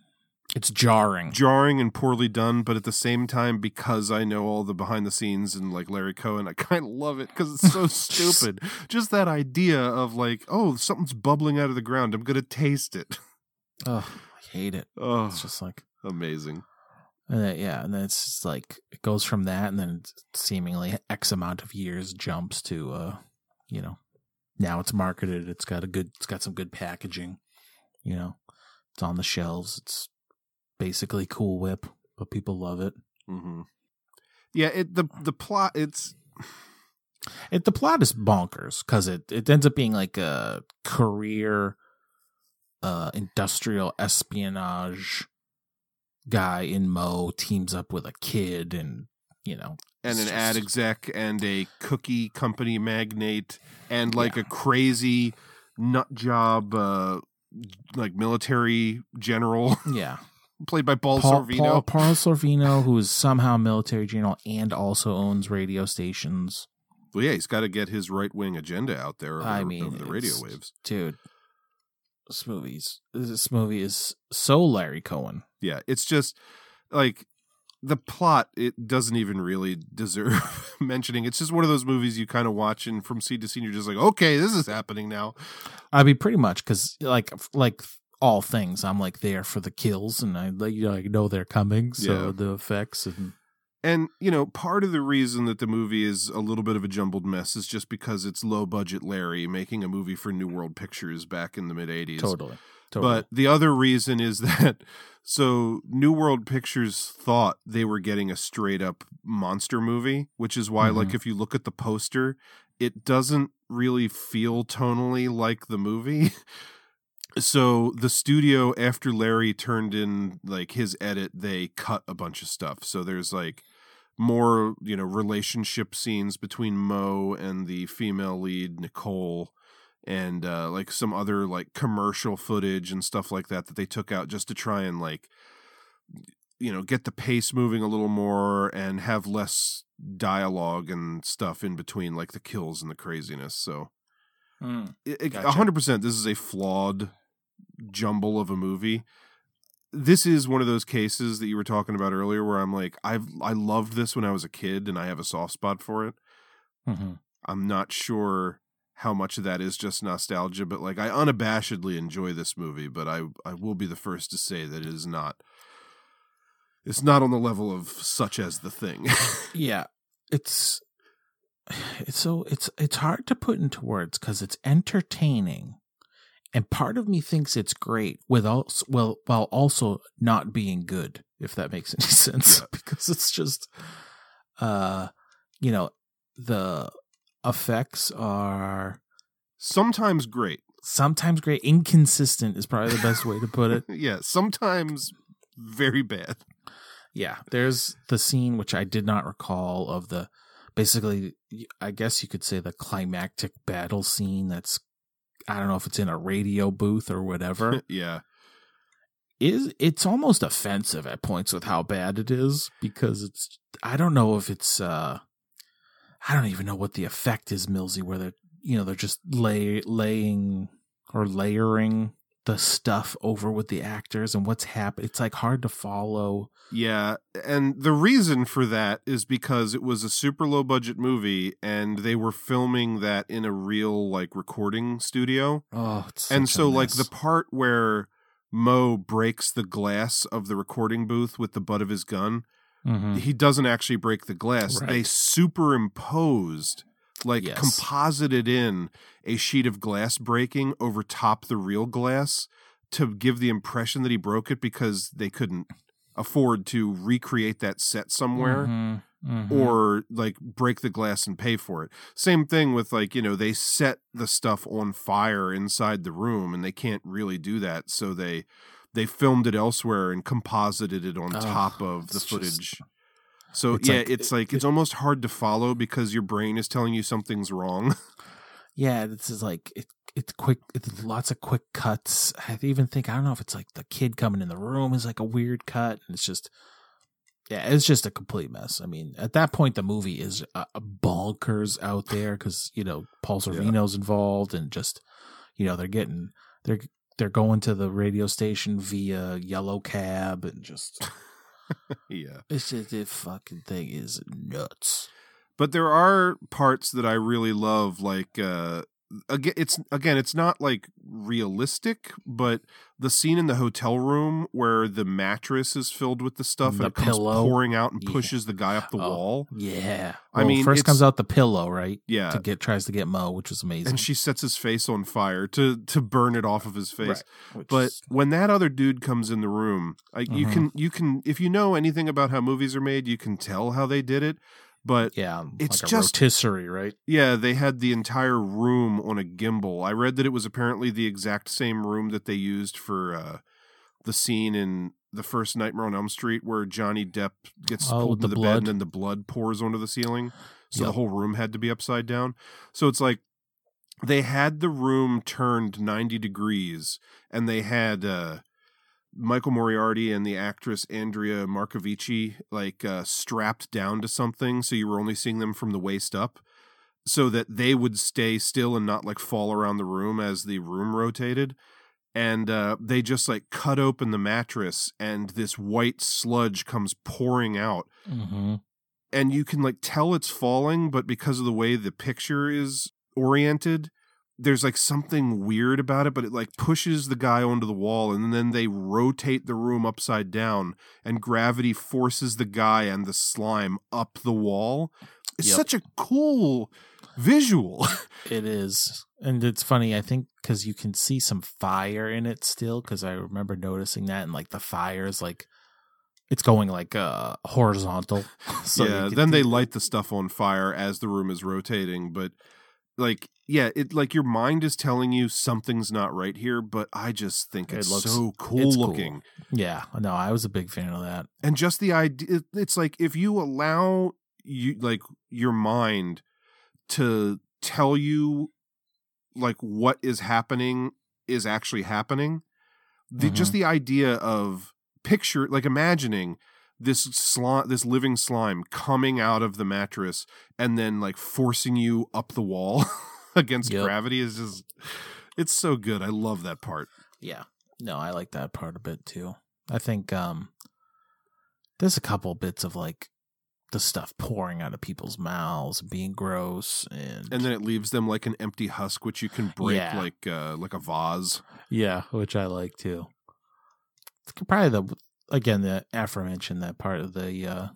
B: It's jarring.
C: jarring and poorly done, but at the same time, because I know all the behind the scenes and like Larry Cohen, I kind of love it because it's so *laughs* stupid. Just that idea of like, oh, something's bubbling out of the ground. I'm gonna taste it.
B: Oh, I hate it.
C: Oh,
B: It's just like
C: amazing.
B: And then, yeah, and then it's like it goes from that, and then seemingly X amount of years jumps to uh, you know, now it's marketed. It's got a good. It's got some good packaging. You know, it's on the shelves. It's basically Cool Whip, but people love it.
C: hmm Yeah, it the the plot. It's *sighs*
B: It the plot is bonkers because it it ends up being like a career, uh, industrial espionage guy in Mo teams up with a kid, and you know,
C: and an ad exec and a cookie company magnate and like a crazy nut job, uh, like military general *laughs*
B: Yeah,
C: played by Paul,
B: Paul,
C: Sorvino.
B: Paul, *laughs* Paul Sorvino, who is somehow military general and also owns radio stations.
C: Well, yeah, he's got to get his right wing agenda out there over,
B: I mean,
C: over the radio waves.
B: dude. This movie's this movie is so Larry Cohen.
C: Yeah, it's just like the plot it doesn't even really deserve *laughs* mentioning. It's just one of those movies you kind of watch and from scene to scene you're just like, okay, this is happening now.
B: I mean, pretty much because like like all things, I'm like there for the kills, and I like you know I know they're coming, so
C: Yeah.
B: the effects and
C: And you know, part of the reason that the movie is a little bit of a jumbled mess is just because it's low budget Larry making a movie for New World Pictures back in the mid '80s.
B: totally, totally.
C: But the other reason is *laughs* that so New World Pictures thought they were getting a straight up monster movie, which is why, like,
B: Mhm.
C: if you look at the poster, it doesn't really feel tonally like the movie. *laughs* So the studio, after Larry turned in like his edit, they cut a bunch of stuff. So there's like more, you know, relationship scenes between Mo and the female lead Nicole and uh, like some other like commercial footage and stuff like that that they took out just to try and like you know get the pace moving a little more and have less dialogue and stuff in between like the kills and the craziness so
B: Mm.
C: it- it-
B: Gotcha.
C: a hundred percent this is a flawed jumble of a movie this is one of those cases that you were talking about earlier where i'm like i've i loved this when i was a kid and i have a soft spot for it
B: Mhm.
C: I'm not sure how much of that is just nostalgia, but like I unabashedly enjoy this movie, but I I will be the first to say that it is not it's not on the level of such as the thing. *laughs*
B: yeah, it's *sighs* it's so it's it's hard to put into words because it's entertaining, and part of me thinks it's great with also well while also not being good, if that makes *laughs* any sense, because it's just uh you know the effects are
C: sometimes great.
B: sometimes great inconsistent is probably the best way to put it *laughs*
C: yeah, sometimes very bad.
B: Yeah, there's the scene which I did not recall of the basically I guess you could say the climactic battle scene that's I don't know if it's in a radio booth or whatever. *laughs*
C: yeah.
B: is it's almost offensive at points with how bad it is because it's I don't know if it's uh I don't even know what the effect is Millsy where they're you know they're just lay laying or layering the stuff over with the actors and what's happening it's like hard to follow
C: Yeah, and the reason for that is because it was a super low budget movie and they were filming that in a real like recording studio.
B: oh it's
C: and so like the part where Mo breaks the glass of the recording booth with the butt of his gun,
B: Mhm.
C: he doesn't actually break the glass. They superimposed like
B: Yes.
C: composited in a sheet of glass breaking over top the real glass to give the impression that he broke it because they couldn't afford to recreate that set somewhere
B: Mhm, mhm.
C: or like break the glass and pay for it. Same thing with like, you know, they set the stuff on fire inside the room and they can't really do that. So they they filmed it elsewhere and composited it on
B: Ugh,
C: top of the
B: it's just-
C: footage. So
B: it's
C: yeah,
B: like-
C: it's like it's almost hard to follow because your brain is telling you something's wrong. *laughs*
B: yeah this is like it, it's quick it's lots of quick cuts. I even think i don't know if it's like the kid coming in the room is like a weird cut and it's just yeah it's just a complete mess. I mean at that point the movie is a, a bonkers out there because you know paul sorvino's involved and just you know they're getting they're they're going to the radio station via yellow cab and just *laughs* *laughs*
C: yeah.
B: it's just the fucking thing is nuts
C: but there are parts that I really love. Like, uh, again, it's again, it's not like realistic, but the scene in the hotel room where the mattress is filled with the stuff
B: The
C: and it comes
B: pillow.
C: pouring out and
B: Yeah.
C: pushes the guy up the
B: Oh,
C: wall.
B: yeah
C: I
B: Well,
C: mean,
B: first comes out the pillow right
C: Yeah.
B: to get tries to get mo which was amazing
C: and she sets his face on fire to to burn it off of his face.
B: Right.
C: But
B: is-
C: when that other dude comes in the room, like you
B: Mhm.
C: can you can if you know anything about how movies are made, you can tell how they did it. But
B: yeah
C: it's
B: like
C: just
B: rotisserie right
C: Yeah, they had the entire room on a gimbal. I read that it was apparently the exact same room that they used for uh, the scene in the first Nightmare on Elm Street where Johnny Depp gets
B: Oh,
C: pulled
B: the
C: to the bed and then the blood pours onto the ceiling. So the whole room had to be upside down. So it's like they had the room turned 90 degrees and they had uh, Michael Moriarty and the actress Andrea Marcovicci like uh, strapped down to something so you were only seeing them from the waist up so that they would stay still and not like fall around the room as the room rotated and uh, they just like cut open the mattress and this white sludge comes pouring out
B: Mm-hmm.
C: and you can like tell it's falling but because of the way the picture is oriented there's like something weird about it but it like pushes the guy onto the wall and then they rotate the room upside down and gravity forces the guy and the slime up the wall it's
B: Yep.
C: such a cool visual *laughs*
B: It is. And it's funny, I think, because you can see some fire in it still, because I remember noticing that, and like the fire is like, it's going like uh horizontal. *laughs* so
C: yeah then they light the stuff on fire as the room is rotating but like yeah it like your mind is telling you something's not right here but i just think
B: It
C: it's
B: looks-
C: so cool
B: it's cool.
C: looking
B: Yeah, no, I was a big fan of that.
C: and just the idea it's like if you allow you like your mind to tell you like what is happening is actually happening the just mm-hmm. the idea of picture like imagining this slime this living slime coming out of the mattress and then like forcing you up the wall *laughs* against
B: Yep.
C: gravity is just it's so good i love that part
B: Yeah. No, I like that part a bit too. I think um there's a couple bits of like the stuff pouring out of people's mouths, being gross and
C: and then it leaves them like an empty husk which you can break
B: Yeah.
C: like uh like a vase
B: Yeah, which I like too. It's probably the again the aforementioned that part of the uh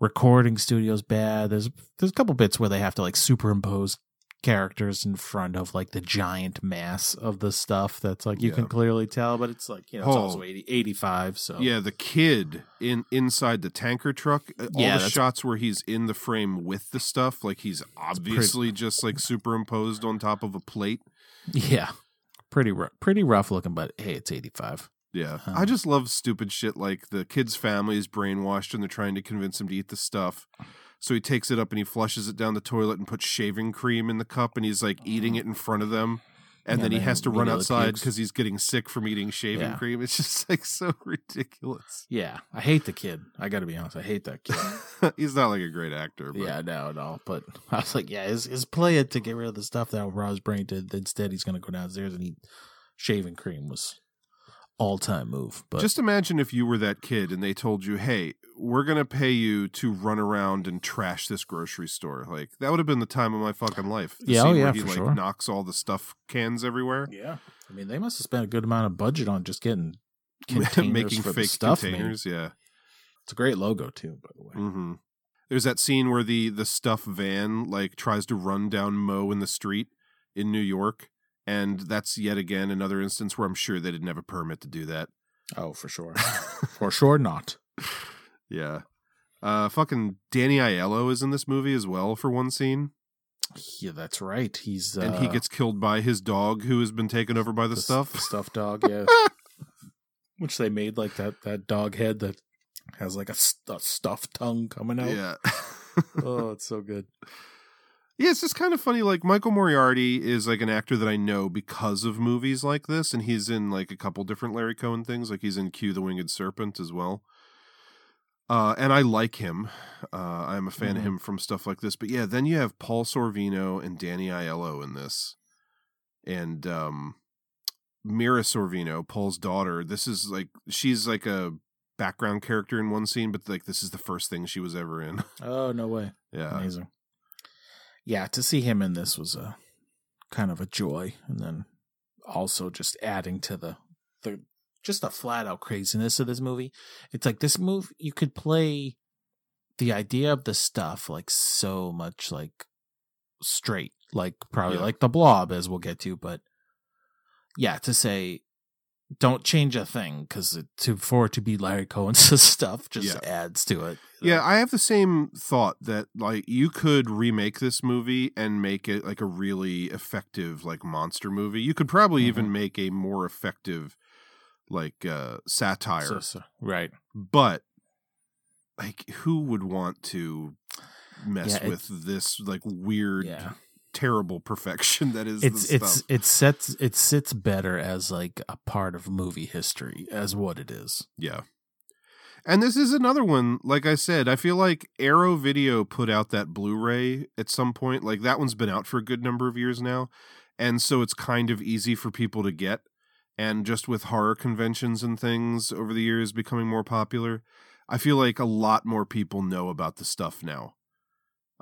B: recording studio's bad. There's there's a couple bits where they have to like superimpose characters in front of like the giant mass of the stuff that's like you can clearly tell, but it's like you know it's
C: Oh.
B: also 80, 85, so
C: Yeah, the kid in inside the tanker truck. uh, All
B: Yeah,
C: the shots where he's in the frame with the stuff, like he's obviously just like superimposed on top of a plate.
B: yeah, pretty rough, pretty rough looking, but hey, it's 85.
C: Yeah,
B: Huh.
C: I just love stupid shit like the kid's family is brainwashed and they're trying to convince him to eat the stuff. So he takes it up and he flushes it down the toilet and puts shaving cream in the cup and he's like eating it in front of them. And
B: Yeah,
C: then he has to run outside because he's getting sick from eating shaving
B: Yeah.
C: cream. It's just like so *laughs* ridiculous.
B: Yeah, I hate the kid. I got to be honest, I hate that kid. *laughs*
C: he's not like a great actor. But
B: Yeah, no, no. But *laughs* I was like, yeah, his, his play it to get rid of the stuff that Rob's brain did. Instead, he's going to go downstairs and eat shaving cream was all time move. But
C: Just imagine if you were that kid and they told you, "Hey, we're gonna pay you to run around and trash this grocery store." Like that would have been the time of my fucking life. The
B: Yeah, oh,
C: scene where he
B: for
C: like
B: sure.
C: knocks all the stuff cans everywhere,
B: yeah, I mean, they must have spent a good amount of budget on just getting *laughs* containers
C: making
B: for the
C: fake
B: stuff made.
C: containers. Yeah.
B: It's a great logo too, by the way.
C: hmm There's that scene where the the stuff van like tries to run down Mo in the street in New York, and that's yet again another instance where I'm sure they didn't have a permit to do that.
B: Oh, for sure, *laughs* for sure not.
C: Yeah. Uh, fucking Danny Aiello is in this movie as well for one scene.
B: Yeah, that's right. He's uh,
C: and he gets killed by his dog who has been taken over by the,
B: the
C: stuff.
B: the stuffed dog. *laughs* Yeah, which they made like that that dog head that has like a, a stuffed tongue coming out.
C: Yeah. *laughs*
B: oh, it's so good.
C: Yeah, it's just kind of funny. Like Michael Moriarty is like an actor that I know because of movies like this, and he's in like a couple different Larry Cohen things. Like he's in Q the Winged Serpent as well. Uh, and I like him. Uh, I'm a fan of
B: Mhm.
C: him from stuff like this. But yeah, then you have Paul Sorvino and Danny Aiello in this, and um, Mira Sorvino, Paul's daughter. This is like she's like a background character in one scene, but like this is the first thing she was ever in.
B: Oh no way! *laughs*
C: yeah,
B: Amazing. Yeah, to see him in this was a kind of a joy, and then also just adding to the the just the flat out craziness of this movie. It's like this move you could play the idea of the stuff like so much like straight, like probably
C: Yeah.
B: like the blob as we'll get to, but yeah, to say don't change a thing because to for it to be Larry Cohen's *laughs* stuff just
C: Yeah.
B: adds to it.
C: Yeah, I have the same thought that like you could remake this movie and make it like a really effective like monster movie. You could probably
B: Mm-hmm.
C: even make a more effective like uh satire.
B: So- so- right.
C: But like who would want to mess
B: Yeah,
C: with this like weird
B: Yeah.
C: Terrible perfection that is
B: it's
C: the
B: it's
C: stuff.
B: it sets it sits better as like a part of movie history as what it is.
C: Yeah. And this is another one, like I said, I feel like Arrow Video put out that Blu ray at some point. Like that one's been out for a good number of years now. And so it's kind of easy for people to get. and just with horror conventions and things over the years becoming more popular, I feel like a lot more people know about the stuff now.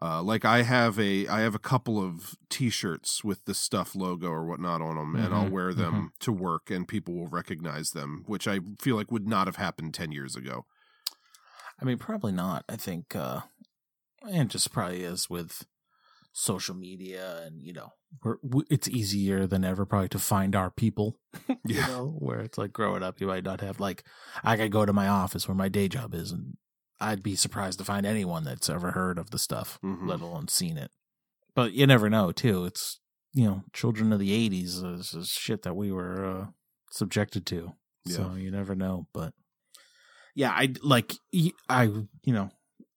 C: Uh, like I have a I have a couple of T-shirts with the stuff logo or whatnot on them, and I'll
B: Mhm,
C: wear them to work, and people will recognize them, which I feel like would not have happened ten years ago.
B: I mean, probably not. I think, uh, and just probably is with social media, and you know, we're, we, it's easier than ever probably to find our people. *laughs* you
C: Yeah.
B: know, where it's like growing up, you might not have like I could go to my office where my day job is, and I'd be surprised to find anyone that's ever heard of the stuff,
C: Mhm.
B: let alone seen it. But you never know, too. It's you know, children of the '80s is, is shit that we were uh, subjected to. So you never know, but yeah, I like I you know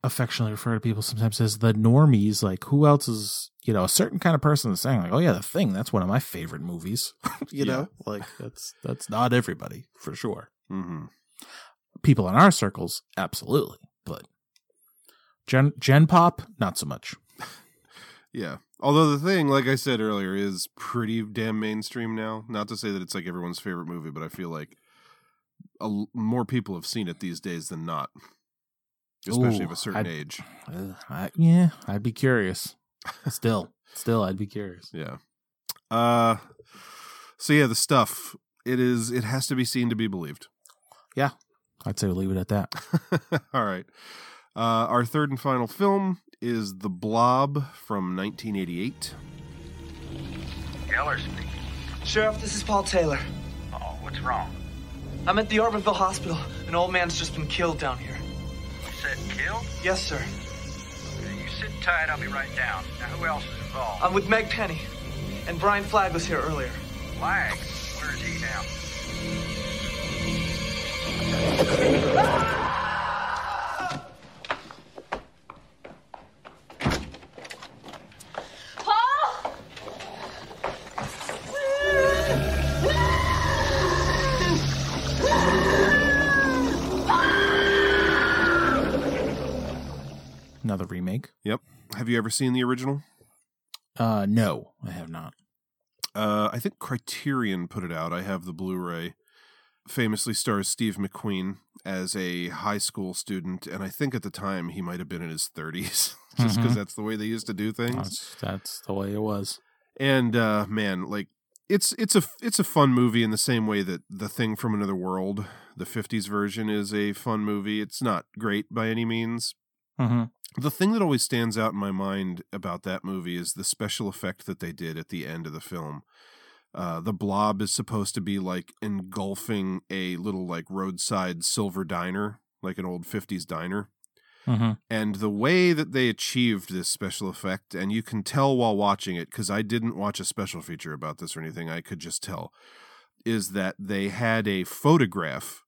B: affectionately refer to people sometimes as the normies. Like who else is you know a certain kind of person is saying like, oh yeah, the thing that's one of my favorite movies. *laughs* you
C: Yeah.
B: know, like that's that's not everybody for sure.
C: hmm
B: People in our circles, absolutely, but Gen Gen Pop, not so much.
C: Yeah. Although the thing, like I said earlier, is pretty damn mainstream now. Not to say that it's like everyone's favorite movie, but I feel like a more people have seen it these days than not, especially of a certain
B: I'd-
C: age.
B: Uh, I, yeah, I'd be curious. Still, *laughs* still, I'd be curious.
C: Yeah. Uh. So yeah, the stuff. It is. It has to be seen to be believed.
B: Yeah, I'd say we'll leave it at that. *laughs*
C: All right. Uh, our third and final film is The Blob from 1988.
H: Geller speaking.
I: Sheriff, this is Paul Taylor.
H: Oh, what's wrong?
I: I'm at the Orville Hospital. An old man's just been killed down here.
H: You said killed?
I: Yes, sir.
H: You sit tight, I'll be right down. Now, who else is involved?
I: I'm with Meg Penny. And Brian Flagg was here earlier.
H: Flag. Where is he now?
B: Another remake.
C: Yep. Have you ever seen the original?
B: Uh, no, I have not.
C: Uh, I think Criterion put it out. I have the Blu-ray. Famously stars Steve McQueen as a high school student, and I think at the time he might have been in his 30s, *laughs* just because
B: Mhm.
C: that's the way they used to do things.
B: That's, that's the way it was.
C: And uh, man, like it's it's a it's a fun movie in the same way that The Thing from Another World, the 50s version, is a fun movie. It's not great by any means.
B: Mm-hmm.
C: The thing that always stands out in my mind about that movie is the special effect that they did at the end of the film. Uh, the blob is supposed to be like engulfing a little like roadside silver diner, like an old 50s diner.
B: Mm-hmm.
C: And the way that they achieved this special effect, and you can tell while watching it, because I didn't watch a special feature about this or anything, I could just tell, is that they had a photograph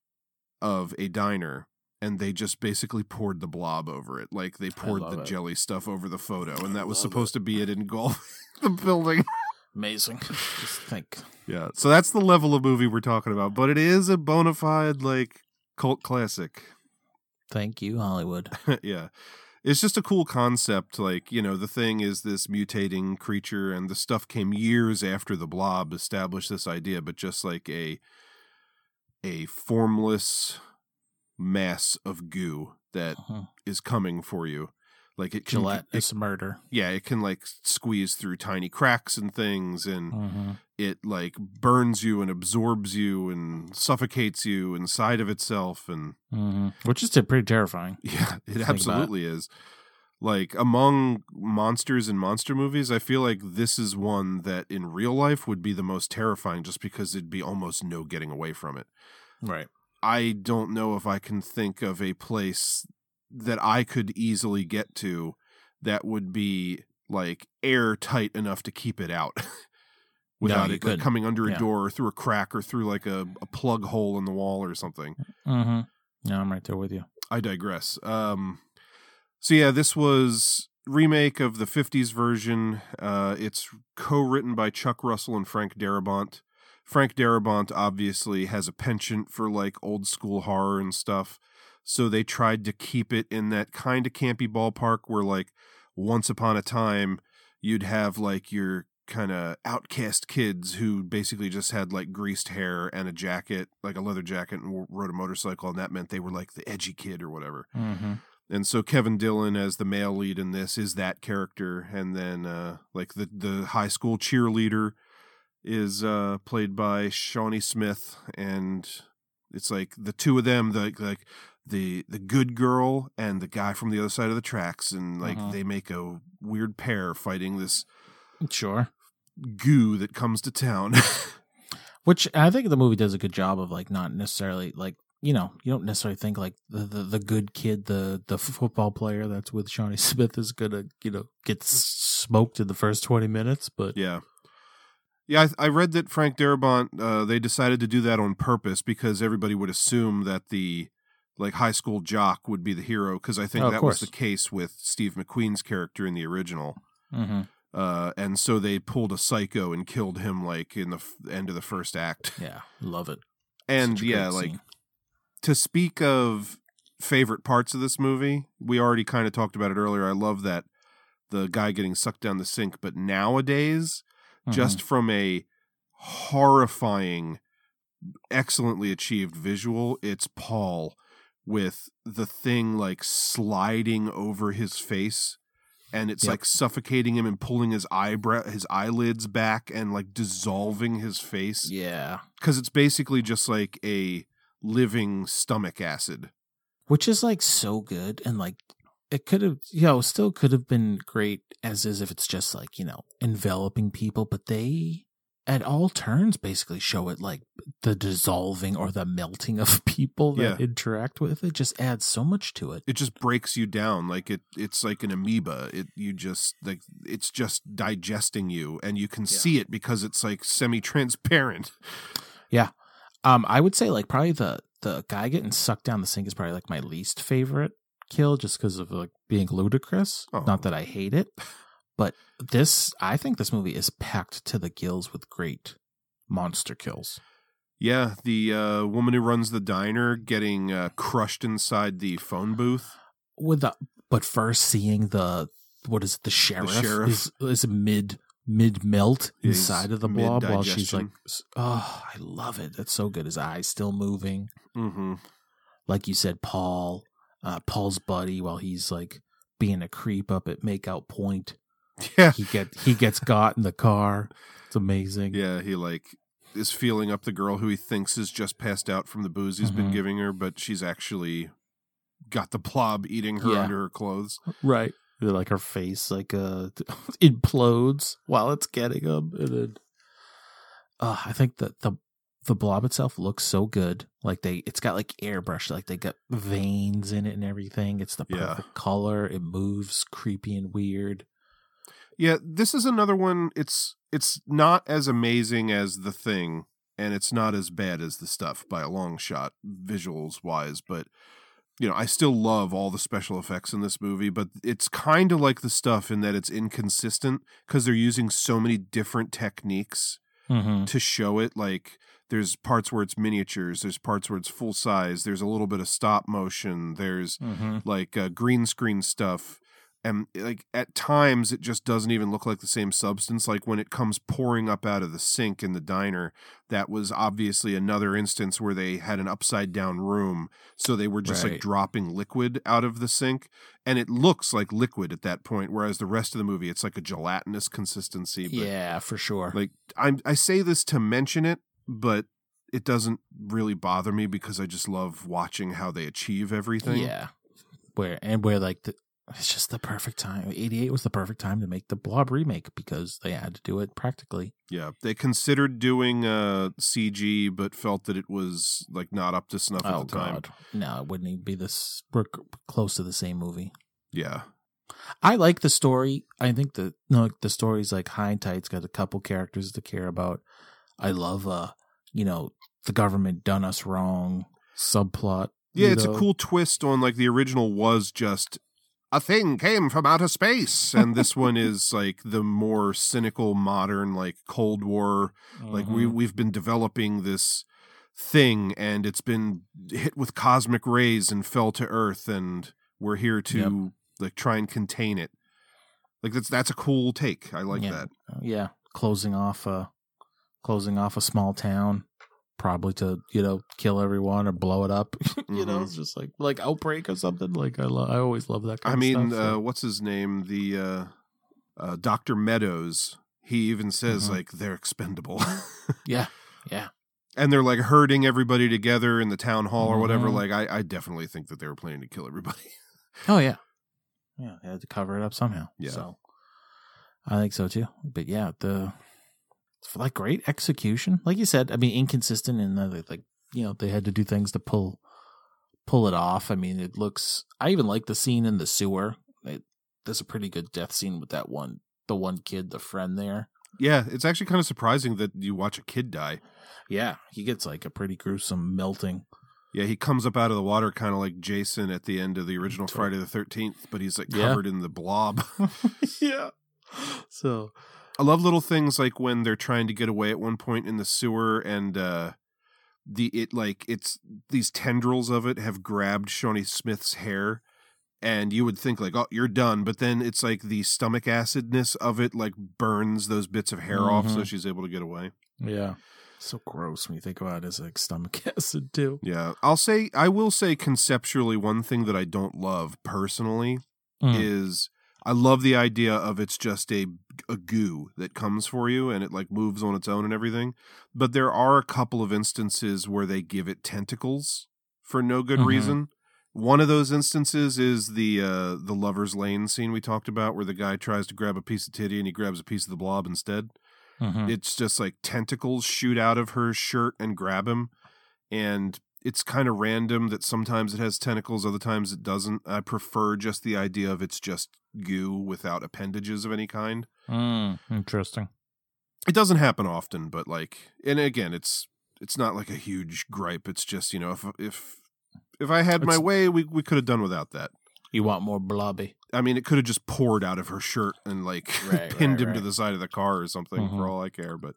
C: of a diner and they just basically poured the blob over it. Like they poured the
B: it.
C: jelly stuff over the photo, and that was supposed to be it engulfing *laughs* the building.
B: Amazing. *laughs* Just think.
C: Yeah. So that's the level of movie we're talking about, but it is a bona fide, like, cult classic.
B: Thank you, Hollywood. *laughs*
C: yeah. It's just a cool concept. Like, you know, the thing is this mutating creature, and the stuff came years after the blob established this idea, but just like a a formless mass of goo that is
B: Mhm.
C: coming for you. Like it can
B: Gillette
C: it,
B: is murder.
C: yeah, it can like squeeze through tiny cracks and things and
B: Mhm.
C: it like burns you and absorbs you and suffocates you inside of itself and
B: Mm-hmm. Which is pretty terrifying. *laughs*
C: yeah, it
B: Think about it.
C: absolutely is. Like among monsters and monster movies, I feel like this is one that in real life would be the most terrifying just because it'd be almost no getting away from it.
B: Right.
C: I don't know if I can think of a place that I could easily get to that would be like airtight enough to keep it out *laughs* without
B: you
C: it like,
B: couldn't.
C: coming under a
B: Yeah.
C: door or through a crack or through like a, a plug hole in the wall or something.
B: Mm-hmm. Yeah, I'm right there with you.
C: I digress. Um, so yeah, this was remake of the '50s version. Uh, it's co-written by Chuck Russell and Frank Darabont. Frank Darabont obviously has a penchant for like old school horror and stuff, so they tried to keep it in that kind of campy ballpark where like once upon a time you'd have like your kind of outcast kids who basically just had like greased hair and a jacket, like a leather jacket, and rode a motorcycle, and that meant they were like the edgy kid or whatever.
B: Mm-hmm.
C: And so Kevin Dillon as the male lead in this is that character, and then uh, like the the high school cheerleader is uh, played by Shawnee Smith, and it's like the two of them, the like the the good girl and the guy from the other side of the tracks, and like
B: Uh-huh.
C: they make a weird pair fighting this
B: Sure.
C: goo that comes to town. *laughs*
B: Which I think the movie does a good job of like not necessarily like you know you don't necessarily think like the the, the good kid the the football player that's with Shawnee *laughs* Smith is gonna you know get smoked in the first twenty minutes, but
C: Yeah. Yeah, I, I read that Frank Darabont, uh, they decided to do that on purpose because everybody would assume that the like high school jock would be the hero because I think
B: Oh,
C: that was the case with Steve McQueen's character in the original.
B: Mhm.
C: Uh, and so they pulled a psycho and killed him like in the f- end of the first act.
B: yeah, love it.
C: And yeah, like
B: scene.
C: to speak of favorite parts of this movie, we already kind of talked about it earlier. I love that the guy getting sucked down the sink, but nowadays, just
B: Mm-hmm.
C: from a horrifying, excellently achieved visual, it's Paul with the thing like sliding over his face and it's
B: Yep.
C: like suffocating him and pulling his eyebrow his eyelids back and like dissolving his face
B: yeah,
C: because it's basically just like a living stomach acid.
B: which is like so good and like it could have you know still could have been great as is if it's just like you know enveloping people but they at all turns basically show it like the dissolving or the melting of *laughs* people that
C: Yeah.
B: interact with it just adds so much to it
C: It just breaks you down like it. It's like an amoeba. It you just like it's just digesting you, and you can see it because it's like semi-transparent. *laughs*
B: yeah um i would say like probably the the guy getting sucked down the sink is probably like my least favorite kill just because of like being ludicrous
C: Oh.
B: not that i hate it but this i think this movie is packed to the gills with great monster kills
C: Yeah, the uh, woman who runs the diner getting uh, crushed inside the phone booth.
B: with the but first seeing the what is it the sheriff,
C: sheriff.
B: is is mid mid melt
C: Yeah,
B: inside of the blob while she's like oh i love it that's so good his eyes still moving
C: Mm-hmm.
B: like you said paul uh paul's buddy while he's like being a creep up at makeout point
C: Yeah,
B: he get he gets got in the car it's amazing
C: yeah. He like is feeling up the girl who he thinks is just passed out from the booze he's been
B: Mhm.
C: giving her, but she's actually got the blob eating her
B: Yeah.
C: under her clothes.
B: right like her face like uh *laughs* implodes while it's getting him and then uh i think that the the blob itself looks so good like they it's got like airbrush like they got veins in it and everything it's the
C: Yeah.
B: perfect color it moves creepy and weird
C: Yeah, this is another one. It's it's not as amazing as the thing, and it's not as bad as the stuff by a long shot, visuals wise. But you know, I still love all the special effects in this movie. But it's kind of like the stuff in that it's inconsistent because they're using so many different techniques
B: mm-hmm.
C: to show it. Like there's parts where it's miniatures, there's parts where it's full size, there's a little bit of stop motion, there's
B: Mm-hmm.
C: like uh, green screen stuff and like at times it just doesn't even look like the same substance like when it comes pouring up out of the sink in the diner that was obviously another instance where they had an upside down room so they were just like dropping liquid out of the sink and it looks like liquid at that point whereas the rest of the movie it's like a gelatinous consistency but
B: yeah for sure.
C: like i i say this to mention it but it doesn't really bother me because i just love watching how they achieve everything.
B: Yeah. Where and where like the it's just the perfect time 88 was the perfect time to make the blob remake because they had to do it practically
C: Yeah, they considered doing uh CG, but felt that it was like not up to snuff
B: oh
C: at the time.
B: god no it wouldn't even be this we're close to the same movie
C: Yeah,
B: I like the story. I think the no the story's like high and tight. It's got a couple characters to care about. I love uh you know the government done us wrong subplot.
C: yeah, it's
B: know?
C: a cool twist on like the original was just a thing came from outer space, and this one is *laughs* like the more cynical, modern, like Cold War. Like we
B: Mhm.
C: we've been developing this thing, and it's been hit with cosmic rays and fell to Earth, and we're here to
B: Yep.
C: like try and contain it. Like that's that's a cool take. I like
B: Yeah.
C: that.
B: yeah. closing off a closing off a small town, probably to you know kill everyone or blow it up. *laughs* you know,
C: Mhm.
B: it's just like like outbreak or something. Like I lo- I always love that. kind
C: I
B: of
C: mean,
B: stuff, so.
C: uh, what's his name? The uh, uh, Doctor Meddows. He even says
B: Mhm.
C: like they're expendable. *laughs*
B: yeah, yeah.
C: and they're like herding everybody together in the town hall or whatever.
B: Mhm.
C: Like, I, I definitely think that they were planning to kill everybody. *laughs*
B: Oh yeah, yeah. They had to cover it up somehow.
C: Yeah.
B: So I think so too. But yeah, the like great execution, like you said. I mean, inconsistent in that like you know they had to do things to pull pull it off. I mean, it looks. I even like the scene in the sewer. It, there's a pretty good death scene with that one, the one kid, the friend there.
C: yeah, it's actually kind of surprising that you watch a kid die.
B: Yeah, he gets like a pretty gruesome melting.
C: Yeah, he comes up out of the water kind of like Jason at the end of the original Friday the 13th, but he's like
B: Yeah.
C: covered in the blob. *laughs* *laughs*
B: yeah. So
C: I love little things like when they're trying to get away at one point in the sewer and uh the it like it's these tendrils of it have grabbed Shawnee Smith's hair and you would think like oh you're done but then it's like the stomach acidness of it like burns those bits of hair off so
B: Mhm.
C: she's able to get away.
B: yeah, so gross when you think about it as like stomach *laughs* acid too.
C: Yeah, I'll say I will say conceptually one thing that I don't love personally
B: Mm.
C: is I love the idea of it's just a a goo that comes for you and it like moves on its own and everything. But there are a couple of instances where they give it tentacles for no good
B: Mhm.
C: reason. One of those instances is the uh the lover's lane scene we talked about where the guy tries to grab a piece of titty and he grabs a piece of the blob instead.
B: Mhm.
C: It's just like tentacles shoot out of her shirt and grab him and it's kind of random that sometimes it has tentacles, other times it doesn't. I prefer just the idea of it's just goo without appendages of any kind.
B: Mm, interesting.
C: It doesn't happen often, but like, and again, it's it's not like a huge gripe. It's just you know, if if if I had my way, we we could have done without that.
B: You want more blobby?
C: I mean, it could have just poured out of her shirt and like *laughs*
B: Right,
C: pinned
B: right,
C: him to the side of the car or something
B: Mhm.
C: for all I care. But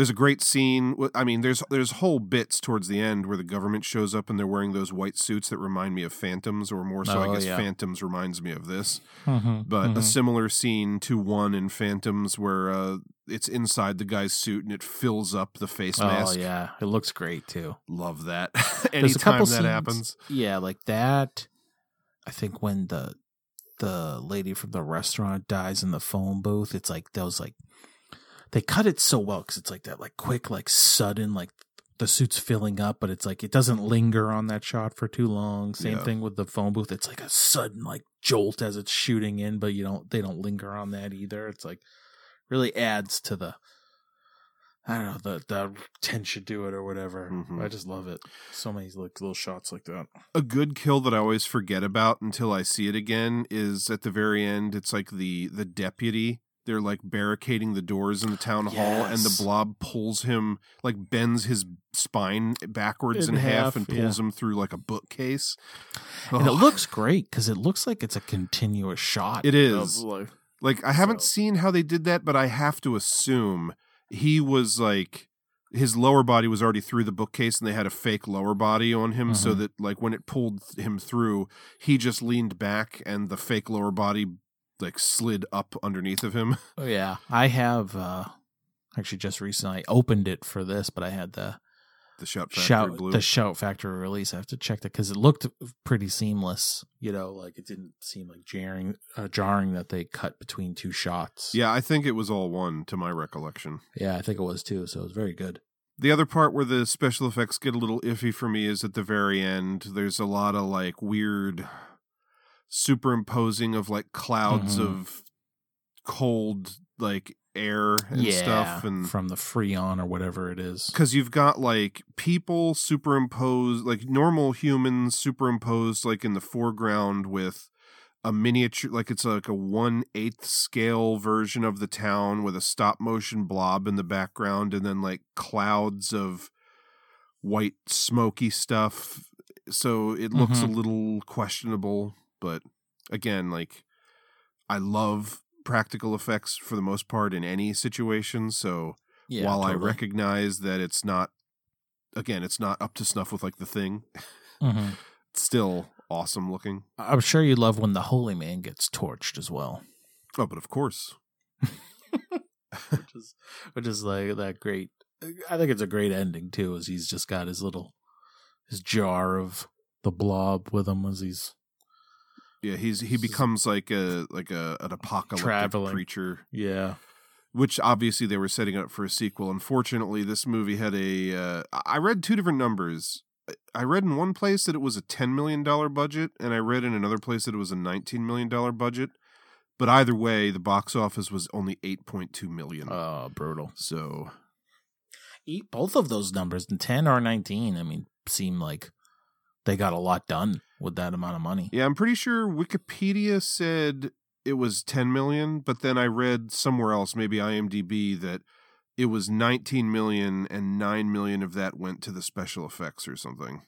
C: there's a great scene. I mean, there's there's whole bits towards the end where the government shows up and they're wearing those white suits that remind me of Phantoms, or more so,
B: Oh,
C: I guess
B: yeah.
C: Phantoms reminds me of this.
B: Mhm,
C: But a
B: mhm.
C: similar scene to one in Phantoms where uh, it's inside the guy's suit and it fills up the face
B: Oh
C: mask.
B: yeah, it looks great too.
C: Love that. *laughs*
B: There's a
C: Anytime
B: couple
C: that
B: scenes-
C: happens.
B: Yeah, like that. I think when the the lady from the restaurant dies in the phone booth, it's like those like they cut it so well because it's like that like quick like sudden like the suit's filling up, but it's like it doesn't linger on that shot for too long. Same
C: Yeah.
B: thing with the phone booth; it's like a sudden like jolt as it's shooting in, but you don't they don't linger on that either. It's like really adds to the I don't know the the tension to it or whatever.
C: Mhm.
B: I just love it. So many like little shots like that.
C: a good kill that I always forget about until I see it again is at the very end. It's like the the deputy. They're like barricading the doors in the town hall, and the blob pulls him, like bends his spine backwards in,
B: In
C: half,
B: half,
C: and pulls
B: yeah.
C: him through like a bookcase.
B: And it looks great because it looks like it's a continuous shot.
C: it is
B: like-
C: Like I haven't
B: So-
C: seen how they did that, but I have to assume he was like his lower body was already through the bookcase and they had a fake lower body on him so
B: Mhm.
C: that like when it pulled him through, he just leaned back and the fake lower body like slid up underneath of him.
B: oh yeah, I have uh actually just recently I opened it for this, but I had the
C: The shout factory
B: shout
C: blue.
B: the shout factory release. I have to check that because it looked pretty seamless. You know, like it didn't seem like jarring, uh, jarring that they cut between two shots.
C: yeah, I think it was all one to my recollection.
B: yeah, I think it was too. So it was very good.
C: The other part where the special effects get a little iffy for me is at the very end. There's a lot of like weird superimposing of like clouds
B: Mhm.
C: of cold like air and
B: yeah,
C: stuff and
B: from the Freon or whatever it is.
C: because you've got like people superimposed like normal humans superimposed like in the foreground with a miniature like it's like a one eighth scale version of the town with a stop motion blob in the background and then like clouds of white smoky stuff so it looks
B: Mhm.
C: a little questionable but again like i love practical effects for the most part in any situation so
B: Yeah,
C: while I recognize that it's not, again, it's not up to snuff with like the thing,
B: Mhm. *laughs*
C: it's still awesome looking.
B: I'm sure you love when the Holy Man gets torched as well.
C: Oh, but of course, *laughs*
B: which is which is like that great. I think it's a great ending too, as he's just got his little his jar of the blob with him as he's
C: Yeah, he's he becomes like a like a an apocalyptic
B: Traveling.
C: creature.
B: yeah.
C: which obviously they were setting up for a sequel. Unfortunately, this movie had a. Uh, I read two different numbers. I- read in one place that it was a ten million dollar budget, and I read in another place that it was a nineteen million dollar budget. But either way, the box office was only eight point two million.
B: Oh, brutal.
C: So
B: both of those numbers, ten or nineteen. I mean, seem like they got a lot done with that amount of money.
C: yeah, I'm pretty sure Wikipedia said it was ten million, but then I read somewhere else, maybe IMDb, that it was 19 million and 9 million of that went to the special effects or something.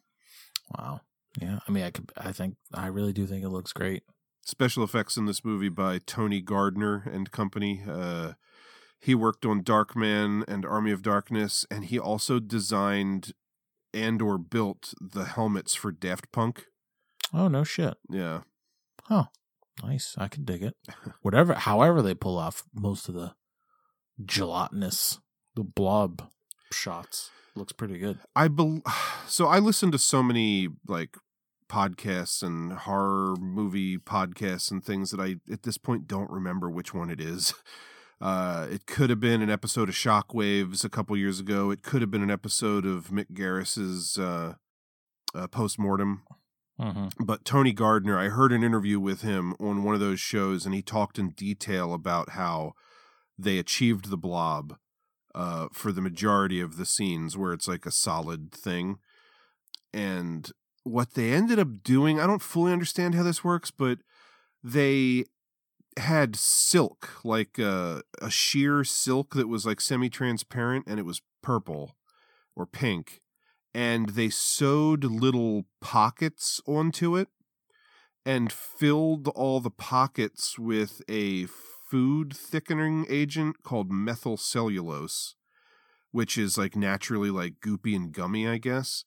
B: Wow. Yeah. I mean, I could. I think. I really do think it looks great.
C: special effects in this movie by Tony Gardner and company. Uh, he worked on Darkman and Army of Darkness, and he also designed and or built the helmets for Daft Punk.
B: Oh no shit.
C: Yeah,
B: Huh. Nice. I can dig it. *laughs* Whatever. However, they pull off most of the gelatinous, the blob shots. Looks pretty good.
C: I bel *sighs* so I listen to so many like podcasts and horror movie podcasts and things that I at this point don't remember which one it is. *laughs* Uh, it could have been an episode of Shockwaves a couple years ago. It could have been an episode of Mick Garris's uh, uh, postmortem.
B: Mm-hmm.
C: But Tony Gardner, I heard an interview with him on one of those shows, and he talked in detail about how they achieved the blob uh, for the majority of the scenes where it's like a solid thing. And what they ended up doing, I don't fully understand how this works, but they had silk, like uh, a sheer silk that was like semi transparent and it was purple or pink. And they sewed little pockets onto it and filled all the pockets with a food thickening agent called methyl cellulose, which is like naturally like goopy and gummy, I guess.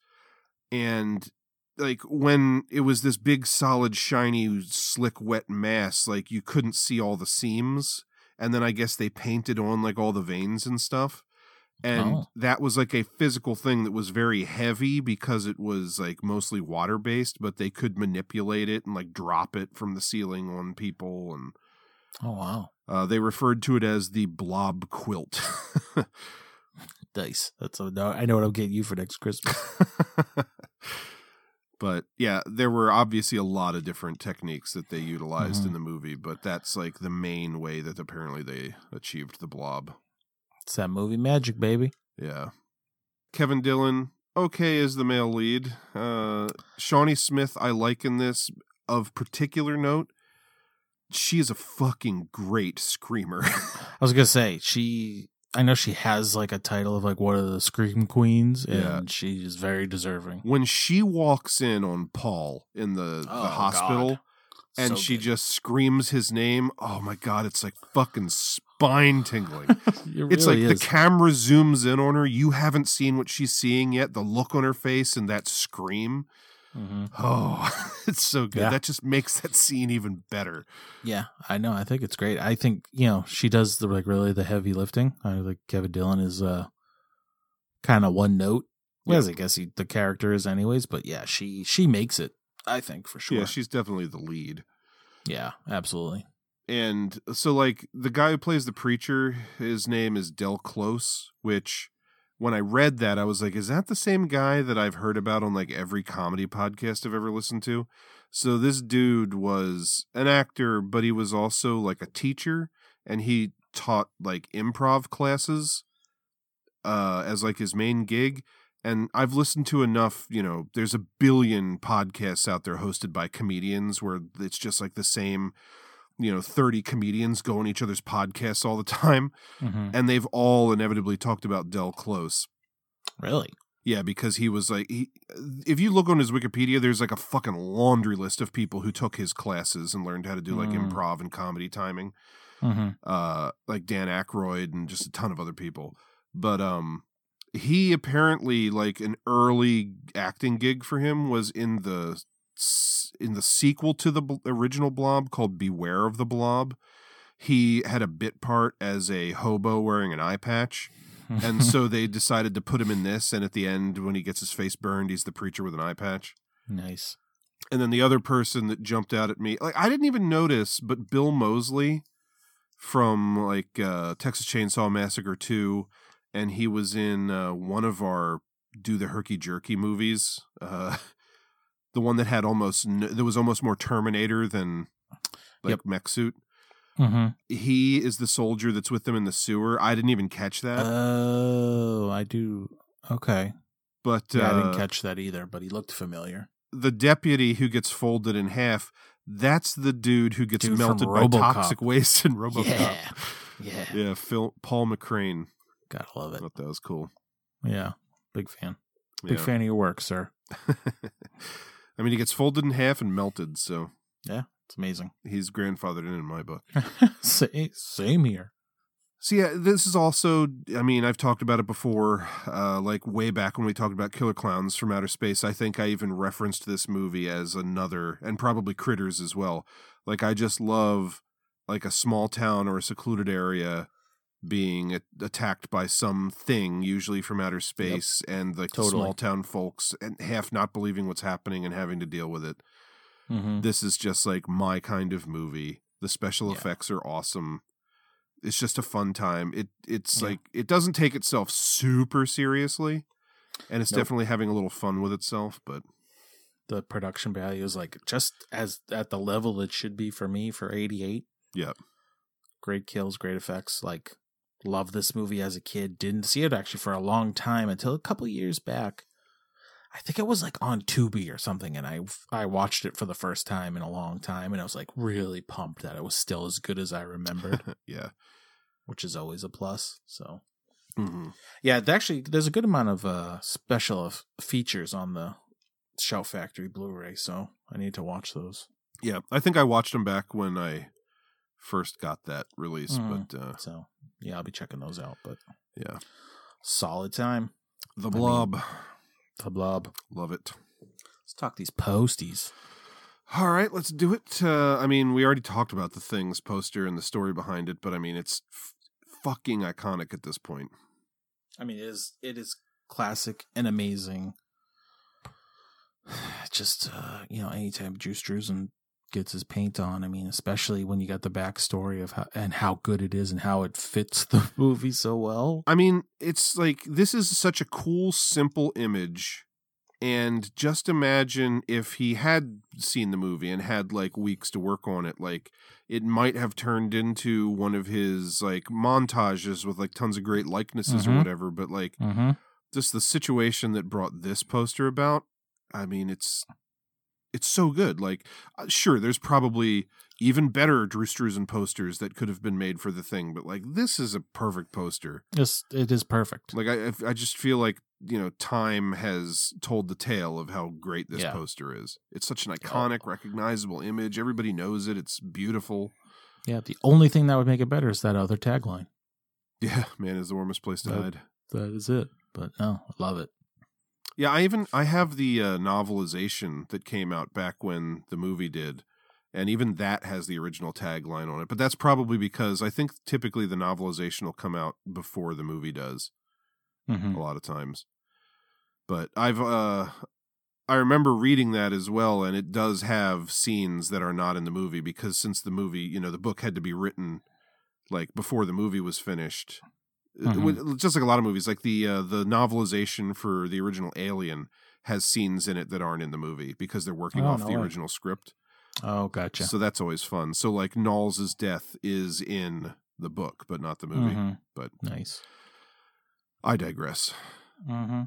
C: And like when it was this big solid shiny slick wet mass like you couldn't see all the seams and then i guess they painted on like all the veins and stuff and
B: Oh.
C: that was like a physical thing that was very heavy because it was like mostly water based but they could manipulate it and like drop it from the ceiling on people and
B: Oh wow.
C: uh, they referred to it as the blob quilt *laughs*
B: Dice. That's a, no, I know what I'm getting you for next Christmas. *laughs*
C: but yeah, there were obviously a lot of different techniques that they utilized
B: Mhm.
C: in the movie, but that's like the main way that apparently they achieved the blob.
B: It's that movie magic, baby.
C: Yeah. Kevin Dillon, okay is the male lead. Uh Shawnee Smith, I like in this of particular note. She is a fucking great screamer. *laughs*
B: I was gonna say she. I know she has like a title of like one of the scream queens, and
C: Yeah.
B: she is very deserving.
C: when she walks in on Paul in the,
B: Oh,
C: the hospital
B: God.
C: and
B: So
C: she
B: good.
C: just screams his name, oh my god, it's like fucking spine tingling. *laughs*
B: It
C: it's
B: really
C: like
B: is.
C: the camera zooms in on her. You haven't seen what she's seeing yet. The look on her face and that scream.
B: Mhm.
C: Oh, *laughs* it's so good.
B: Yeah.
C: That just makes that scene even better.
B: Yeah, I know. I think it's great. I think you know she does the like really the heavy lifting. I think Kevin Dillon is uh kind of one note,
C: Yeah.
B: as I guess he, the character is anyways. But yeah, she she makes it. I think for sure.
C: Yeah, she's definitely the lead.
B: yeah, absolutely.
C: And so, like, the guy who plays the preacher, his name is Del Close, which when I read that, I was like, is that the same guy that I've heard about on like every comedy podcast I've ever listened to? So, this dude was an actor, but he was also like a teacher and he taught like improv classes uh, as like his main gig. And I've listened to enough, you know, there's a billion podcasts out there hosted by comedians where it's just like the same you know 30 comedians go on each other's podcasts all the time
B: Mhm.
C: and they've all inevitably talked about Del Close.
B: Really?
C: Yeah, because he was like he if you look on his Wikipedia there's like a fucking laundry list of people who took his classes and learned how to do like
B: Mm.
C: improv and comedy timing.
B: Mm-hmm.
C: Uh like Dan Aykroyd and just a ton of other people. But um he apparently like an early acting gig for him was in the in the sequel to the original Blob called Beware of the Blob. he had a bit part as a hobo wearing an eye patch. and *laughs* so they decided to put him in this. And at the end, when he gets his face burned, he's the preacher with an eye patch.
B: Nice.
C: And then the other person that jumped out at me, like I didn't even notice, but Bill Moseley from like uh, Texas Chainsaw Massacre 2, and he was in uh, one of our Do the Herky Jerky movies. Uh, the one that had almost, there was almost more Terminator than like
B: Yep.
C: mech suit.
B: Mm-hmm.
C: He is the soldier that's with them in the sewer. I didn't even catch that.
B: Oh, I do. Okay.
C: but
B: Yeah, I
C: uh,
B: didn't catch that either, but he looked familiar.
C: the deputy who gets folded in half, that's the dude who gets
B: Dude
C: melted by
B: RoboCop.
C: toxic *laughs* waste in RoboCop.
B: Yeah. *laughs* Yeah.
C: Yeah, Phil Paul McCrane.
B: Gotta love
C: I
B: it.
C: thought that was cool.
B: Yeah. Big fan. Big
C: Yeah.
B: fan of your work, sir. *laughs*
C: I mean, he gets folded in half and melted, so
B: Yeah. It's amazing.
C: he's grandfathered in in my book. *laughs*
B: same, here.
C: So yeah, this is also. I mean, I've talked about it before, uh, like way back when we talked about Killer Clowns from Outer Space. I think I even referenced this movie as another, and probably Critters as well. Like I just love like a small town or a secluded area being attacked by some thing, usually from outer space, and like the
B: Totally.
C: small town folks and half not believing what's happening and having to deal with it.
B: Mm-hmm.
C: This is just like my kind of movie. The special
B: Yeah.
C: effects are awesome. It's just a fun time. It it's
B: Yeah.
C: like it doesn't take itself super seriously, and it's
B: Nope.
C: definitely having a little fun with itself. But
B: The production value is like just as at the level it should be for me for 88.
C: Yep.
B: Great kills, great effects. Like, love this movie as a kid. Didn't see it actually for a long time until a couple years back. I think it was like on Tubi or something, and I I watched it for the first time in a long time, and I was like really pumped that it was still as good as I remembered, *laughs*
C: yeah.
B: which is always a plus. So
C: hmm
B: yeah, actually, there's a good amount of uh, special features on the Shout Factory Blu-ray, so I need to watch those.
C: Yeah, I think I watched them back when I first got that release.
B: Mm.
C: But uh,
B: So yeah, I'll be checking those out. But
C: yeah,
B: solid time.
C: the
B: I mean-
C: Blob,
B: The blob.
C: love it.
B: Let's talk these posties.
C: All right, let's do it. Uh, I mean, we already talked about the things poster and the story behind it, but I mean, it's f- fucking iconic at this point.
B: I mean, it is it is classic and amazing. *sighs* Just uh, you know, anytime Drew Struzan gets his paint on, I mean, especially when you got the backstory of how and how good it is and how it fits the *laughs* movie so well.
C: I mean, it's like this is such a cool, simple image. And just imagine if he had seen the movie and had like weeks to work on it, like it might have turned into one of his like montages with like tons of great likenesses or
B: Mhm.
C: whatever. But like
B: Mm-hmm.
C: just the situation that brought this poster about, I mean, it's it's so good. Like, uh, sure, there's probably even better Drew Struzan posters that could have been made for the thing, but like this is a perfect poster.
B: Yes, it is perfect.
C: Like I, I just feel like you know, time has told the tale of how great this
B: Yeah.
C: poster is. It's such an iconic, recognizable image. Everybody knows it. It's beautiful.
B: Yeah, the only thing that would make it better is that other tagline.
C: Yeah, man is the warmest place to
B: That-
C: hide.
B: That is it. But no, I love it.
C: Yeah, I even I have the uh, novelization that came out back when the movie did, and even that has the original tagline on it. But that's probably because I think typically the novelization will come out before the movie does.
B: Mhm.
C: A lot of times, but I've uh, I remember reading that as well, and it does have scenes that are not in the movie because since the movie, you know, the book had to be written like before the movie was finished.
B: Mhm.
C: Just like a lot of movies, like the uh, the novelization for the original Alien has scenes in it that aren't in the movie because they're working
B: Oh,
C: off
B: no
C: the
B: way.
C: original script.
B: Oh, gotcha.
C: So that's always fun. So like Nauls' death is in the book, but not the movie.
B: Mhm.
C: But
B: Nice.
C: I digress.
B: Mm-hmm.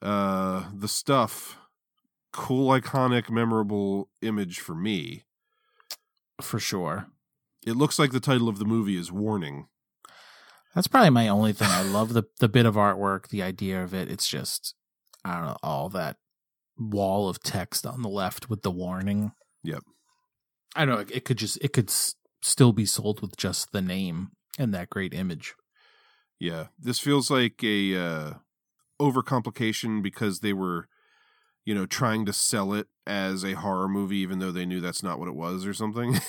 C: Uh, the stuff, cool, iconic, memorable image for me.
B: For sure.
C: It looks like the title of the movie is Warning.
B: That's probably my only thing. I love the the bit of artwork, the idea of it. It's just I don't know, all that wall of text on the left with the warning.
C: Yep.
B: I don't know. It could just it could s- still be sold with just the name and that great image.
C: Yeah, this feels like a uh, overcomplication because they were, you know, trying to sell it as a horror movie, even though they knew that's not what it was, or something. *laughs*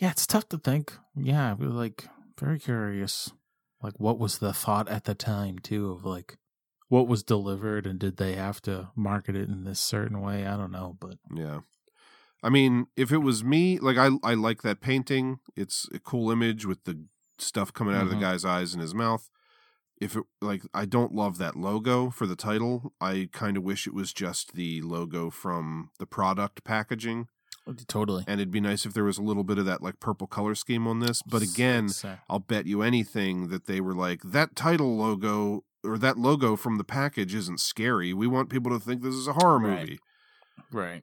B: Yeah, it's tough to think. Yeah, we're like very curious. Like, what was the thought at the time too of like what was delivered, and did they have to market it in this certain way? I don't know, but
C: Yeah. I mean, if it was me, like I I like that painting. It's a cool image with the stuff coming out of
B: Mhm.
C: the guy's eyes and his mouth. If it like I don't love that logo for the title. I kind of wish it was just the logo from the product packaging.
B: Totally.
C: And it'd be nice if there was a little bit of that like purple color scheme on this. But again, I'll bet you anything that they were like that title logo or that logo from the package isn't scary. We want people to think this is a horror
B: Right.
C: movie.
B: Right.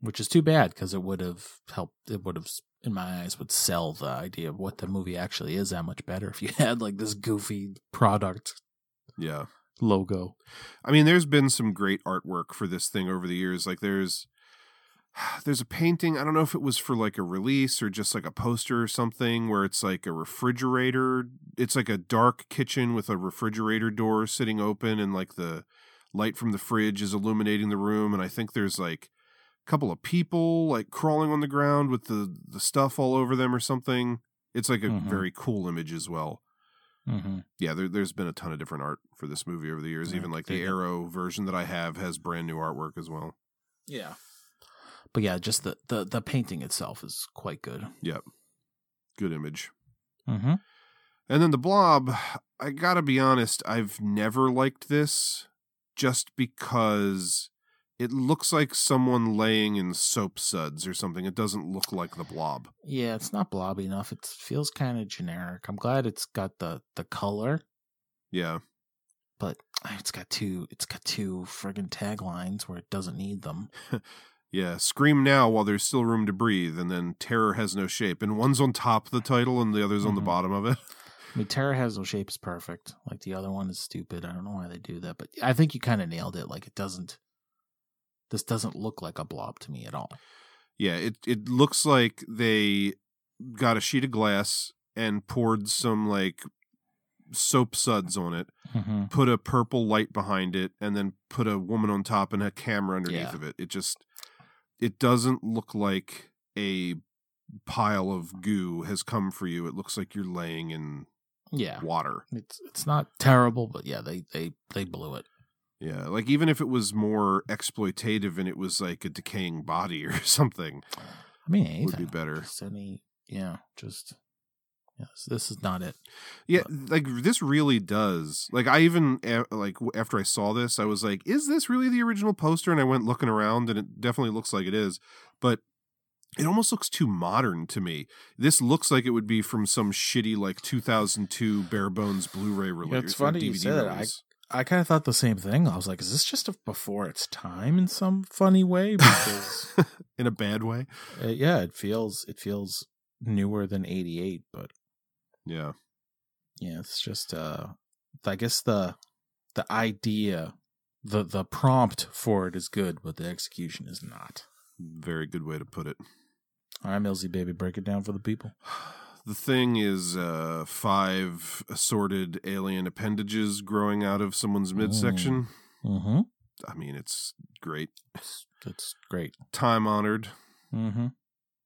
B: Which is too bad because it would have helped. It would have, in my eyes, would sell the idea of what the movie actually is that much better if you *laughs* had like this goofy product
C: Yeah.
B: logo.
C: I mean, there's been some great artwork for this thing over the years. Like there's *sighs* there's a painting, I don't know if it was for like a release or just like a poster or something where it's like a refrigerator. It's like a dark kitchen with a refrigerator door sitting open and like the light from the fridge is illuminating the room and I think there's like a couple of people like crawling on the ground with the the stuff all over them or something. It's like a
B: Mhm.
C: very cool image as well
B: Mm-hmm.
C: yeah, there, there's been a ton of different art for this movie over the years.
B: Yeah,
C: Even like the. Arrow version that I have has brand new artwork as well.
B: Yeah. But yeah, just the, the, the painting itself is quite good.
C: Yep, good image.
B: Mm-hmm.
C: And then the Blob. I gotta be honest, I've never liked this, just because it looks like someone laying in soap suds or something. It doesn't look like the Blob.
B: Yeah, it's not blobby enough. It feels kind of generic. I'm glad it's got the the color,
C: Yeah,
B: but it's got two. It's got two friggin' taglines where it doesn't need them. *laughs*
C: yeah. Scream now while there's still room to breathe, and then terror has no shape. And one's on top of the title, and the other's on the
B: Mhm.
C: bottom of it. *laughs*
B: I mean, Terror has no shape is perfect. Like the other one is stupid. I don't know why they do that, but I think you kind of nailed it. Like it doesn't. This doesn't look like a blob to me at all.
C: Yeah, it it looks like they got a sheet of glass and poured some like soap suds on it,
B: Mm-hmm.
C: put a purple light behind it, and then put a woman on top and a camera underneath
B: Yeah.
C: of it. It just it doesn't look like a pile of goo has come for you. It looks like you're laying in
B: Yeah,
C: water.
B: it's it's not terrible, but yeah, they they they blew it.
C: Yeah, like even if it was more exploitative and it was like a decaying body *laughs* or something,
B: I mean, anything
C: would be better.
B: Just any, yeah, just yes. This is not it.
C: Yeah, like this really does. Like I even like after I saw this, I was like, "Is this really the original poster?" And I went looking around, and it definitely looks like it is. But it almost looks too modern to me. This looks like it would be from some shitty like 2002 bare bones Blu-ray release.
B: Yeah, it's
C: or
B: funny you
C: DVD
B: say that. I. I kind of thought the same thing. I was like, is this just a before its time in some funny way? *laughs* Because
C: in a bad way.
B: uh, yeah, it feels it feels newer than '88, but
C: Yeah,
B: yeah, it's just uh, I guess the the idea, the the prompt for it is good, but the execution is not.
C: very good way to put it.
B: All right, Millsy baby, break it down for the people. *sighs*
C: The thing is uh, five assorted alien appendages growing out of someone's midsection.
B: Mm-hmm.
C: I mean, it's great.
B: It's great.
C: time honored.
B: Mm-hmm.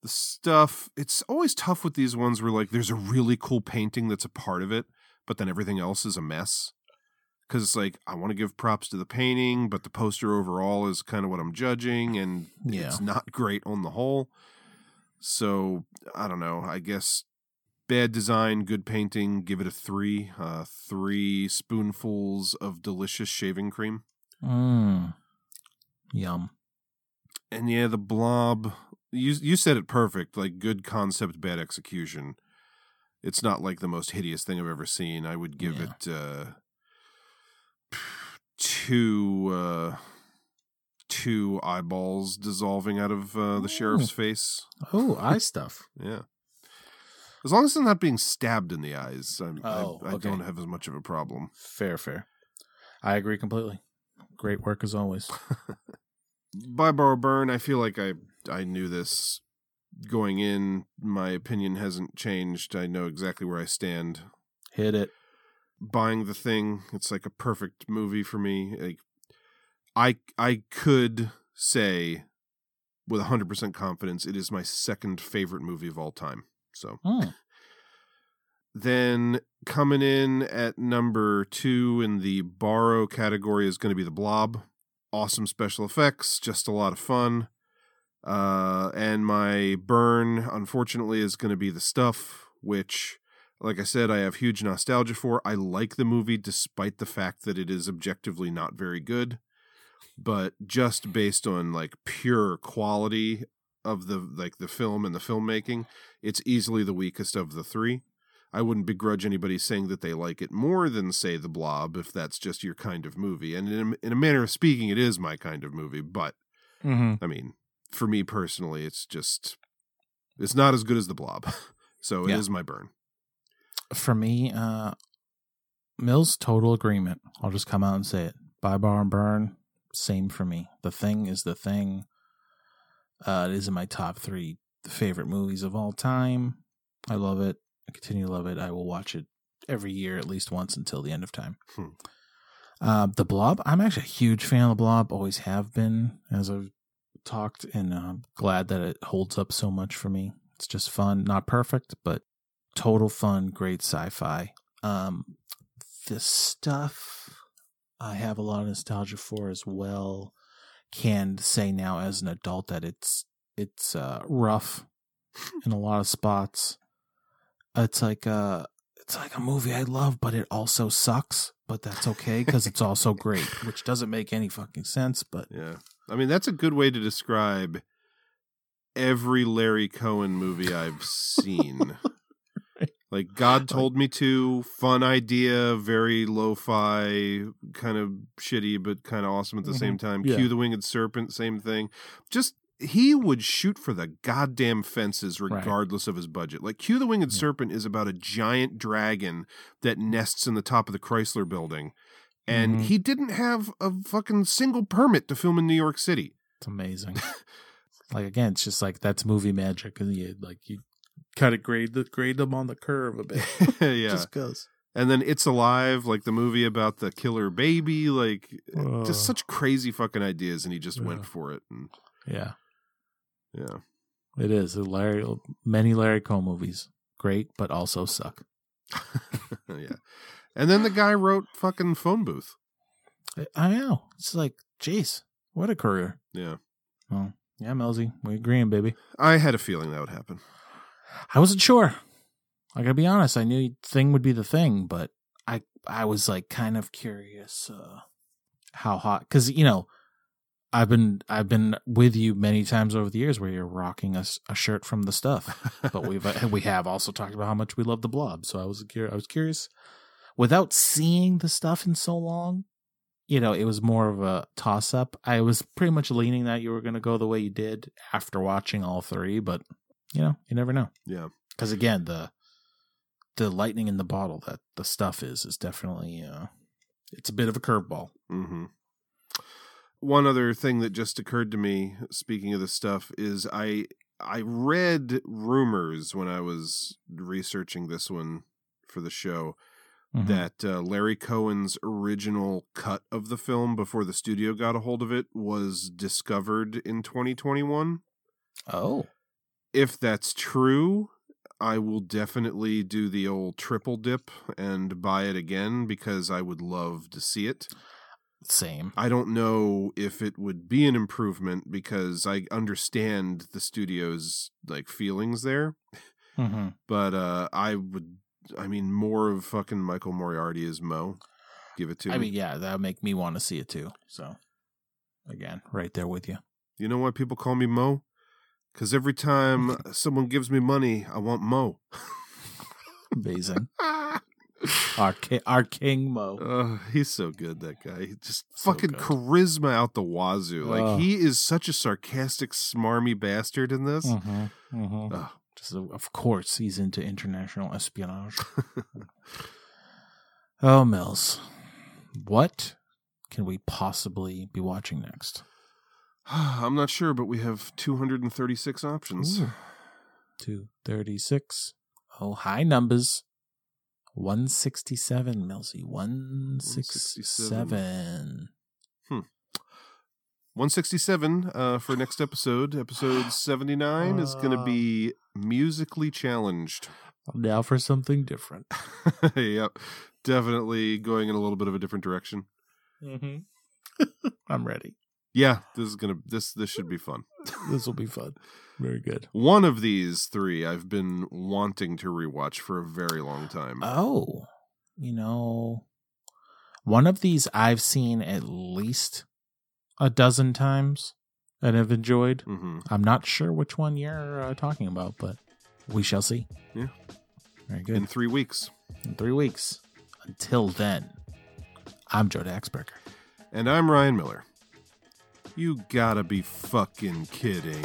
C: The stuff, it's always tough with these ones where, like, there's a really cool painting that's a part of it, but then everything else is a mess. Because it's like, I want to give props to the painting, but the poster overall is kind of what I'm judging, and
B: Yeah.
C: it's not great on the whole. So, I don't know. I guess bad design, good painting, give it a three. Uh, three spoonfuls of delicious shaving cream.
B: Mm. Yum.
C: And yeah, the blob. You you said it perfect. Like good concept, bad execution. It's not like the most hideous thing I've ever seen. I would give
B: Yeah.
C: it uh, two uh, two eyeballs dissolving out of uh, the sheriff's face.
B: Oh, eye stuff.
C: Yeah. As long as they're not being stabbed in the eyes, I'm,
B: Oh,
C: I, I
B: okay.
C: don't have as much of a problem.
B: Fair, fair. I agree completely. Great work as always. *laughs*
C: by Barbara Byrne, I feel like I I knew this going in. My opinion hasn't changed. I know exactly where I stand.
B: Hit it.
C: Buying the thing, it's like a perfect movie for me. Like I I could say with 100% confidence it is my second favorite movie of all time. So
B: Hmm.
C: then coming in at number two in the borrow category is going to be the Blob. Awesome special effects, just a lot of fun. Uh, and my burn, unfortunately, is going to be the stuff, which, like I said, I have huge nostalgia for. I like the movie despite the fact that it is objectively not very good. But just based on like pure quality of the like the film and the filmmaking, it's easily the weakest of the three. I wouldn't begrudge anybody saying that they like it more than say The Blob if that's just your kind of movie. And in a, in a manner of speaking, it is my kind of movie. But
B: Mhm.
C: I mean, for me personally, it's just it's not as good as The Blob. *laughs* So it is
B: Yeah.
C: my burn.
B: For me, uh, Mills, total agreement. I'll just come out and say it. Buy, bar, and burn. Same for me. The thing is the thing. Uh, it is in my top three favorite movies of all time. I love it. I continue to love it. I will watch it every year at least once until the end of time.
C: Hmm.
B: Uh, the Blob. I'm actually a huge fan of the Blob. Always have been, as I've talked, and I'm glad that it holds up so much for me. It's just fun, not perfect, but total fun, great sci-fi. Um, the stuff I have a lot of nostalgia for as well. Can say now as an adult that it's it's uh, rough in a lot of spots. It's like a it's like a movie I love, but it also sucks. But that's okay because it's also great, *laughs* which doesn't make any fucking sense. But
C: Yeah. I mean, that's a good way to describe every Larry Cohen movie I've seen. *laughs* Like God told me to, fun idea, very lo-fi, kind of shitty but kind of awesome at the same
B: Mhm.
C: time.
B: Yeah.
C: Q the Winged Serpent, same thing. Just he would shoot for the goddamn fences regardless of his budget. Like Q the Winged Serpent is about a giant dragon that nests in the top of the Chrysler building. And
B: Mhm.
C: he didn't have a fucking single permit to film in New York City.
B: It's amazing. *laughs* like again, it's just like that's movie magic, and you like you kind of grade the grade them on the curve a bit. *laughs*
C: yeah.
B: just goes.
C: And then It's Alive, like the movie about the killer baby, like
B: Uh.
C: just such crazy fucking ideas, and he just
B: Yeah.
C: went for it. And
B: Yeah,
C: yeah,
B: it is. Larry, many Larry Cohen movies, great, but also suck. *laughs*
C: yeah. And then the guy wrote fucking phone booth.
B: I- know. It's like, jeez, what a career.
C: Yeah,
B: Well, yeah, Melzy, we agreeing, baby.
C: I had a feeling that would happen.
B: I wasn't sure. I gotta be honest. I knew thing would be the thing, but I I was like kind of curious uh, how hot because you know I've been I've been with you many times over the years where you're rocking a shirt from the stuff, but we've *laughs* we have also talked about how much we love the blob. So I was. I was curious without seeing the stuff in so long. You know, it was more of a toss up. I was pretty much leaning that you were going to go the way you did after watching all three, but you know, you never know
C: Yeah,
B: because again the the lightning in the bottle that the stuff is is definitely uh it's a bit of a curveball
C: hmm One other thing that just occurred to me, speaking of the stuff, is I I read rumors when I was researching this one for the show
B: Mhm.
C: that uh, Larry Cohen's original cut of the film before the studio got a hold of it was discovered in 2021.
B: oh
C: If that's true, I will definitely do the old triple dip and buy it again because I would love to see it.
B: same
C: I don't know if it would be an improvement because I understand the studio's like feelings there,
B: mm-hmm.
C: but uh I would I mean more of fucking Michael Moriarty as Mo. Give it to
B: i
C: me.
B: mean yeah that would make me want to see it too so again right there with you
C: You know why people call me Mo? Cuz every time *laughs* someone gives me money, I want Mo.
B: amazing *laughs* our, ki- our king mo
C: Uh, he's so good, that guy. He just
B: So
C: fucking
B: good.
C: charisma out the wazoo. Like he is such a sarcastic, smarmy bastard in this.
B: mm-hmm. Mm-hmm.
C: Ugh.
B: Just uh, of course he's into international espionage *laughs* oh mills what can we possibly be watching next *sighs*
C: I'm not sure, but we have 236 options.
B: Ooh. 236. Oh, high numbers. 167, Milsey. 167.
C: Hmm. 167 uh, for next episode. Episode *sighs* 79 is going to be musically challenged.
B: Now for something different. *laughs*
C: yep. Definitely going in a little bit of a different direction.
B: Mm-hmm. *laughs* I'm ready.
C: Yeah, this is gonna this this should be fun.
B: This will be fun. Very good.
C: One of these three I've been wanting to rewatch for a very long time.
B: Oh, you know, one of these I've seen at least a dozen times and have enjoyed.
C: Mm-hmm.
B: I'm not sure which one you're uh, talking about, but we shall see.
C: Yeah.
B: Very good.
C: In three weeks.
B: In three weeks. Until then, I'm Joe Daxberger.
C: And I'm Rian Miller. You gotta be fucking kidding.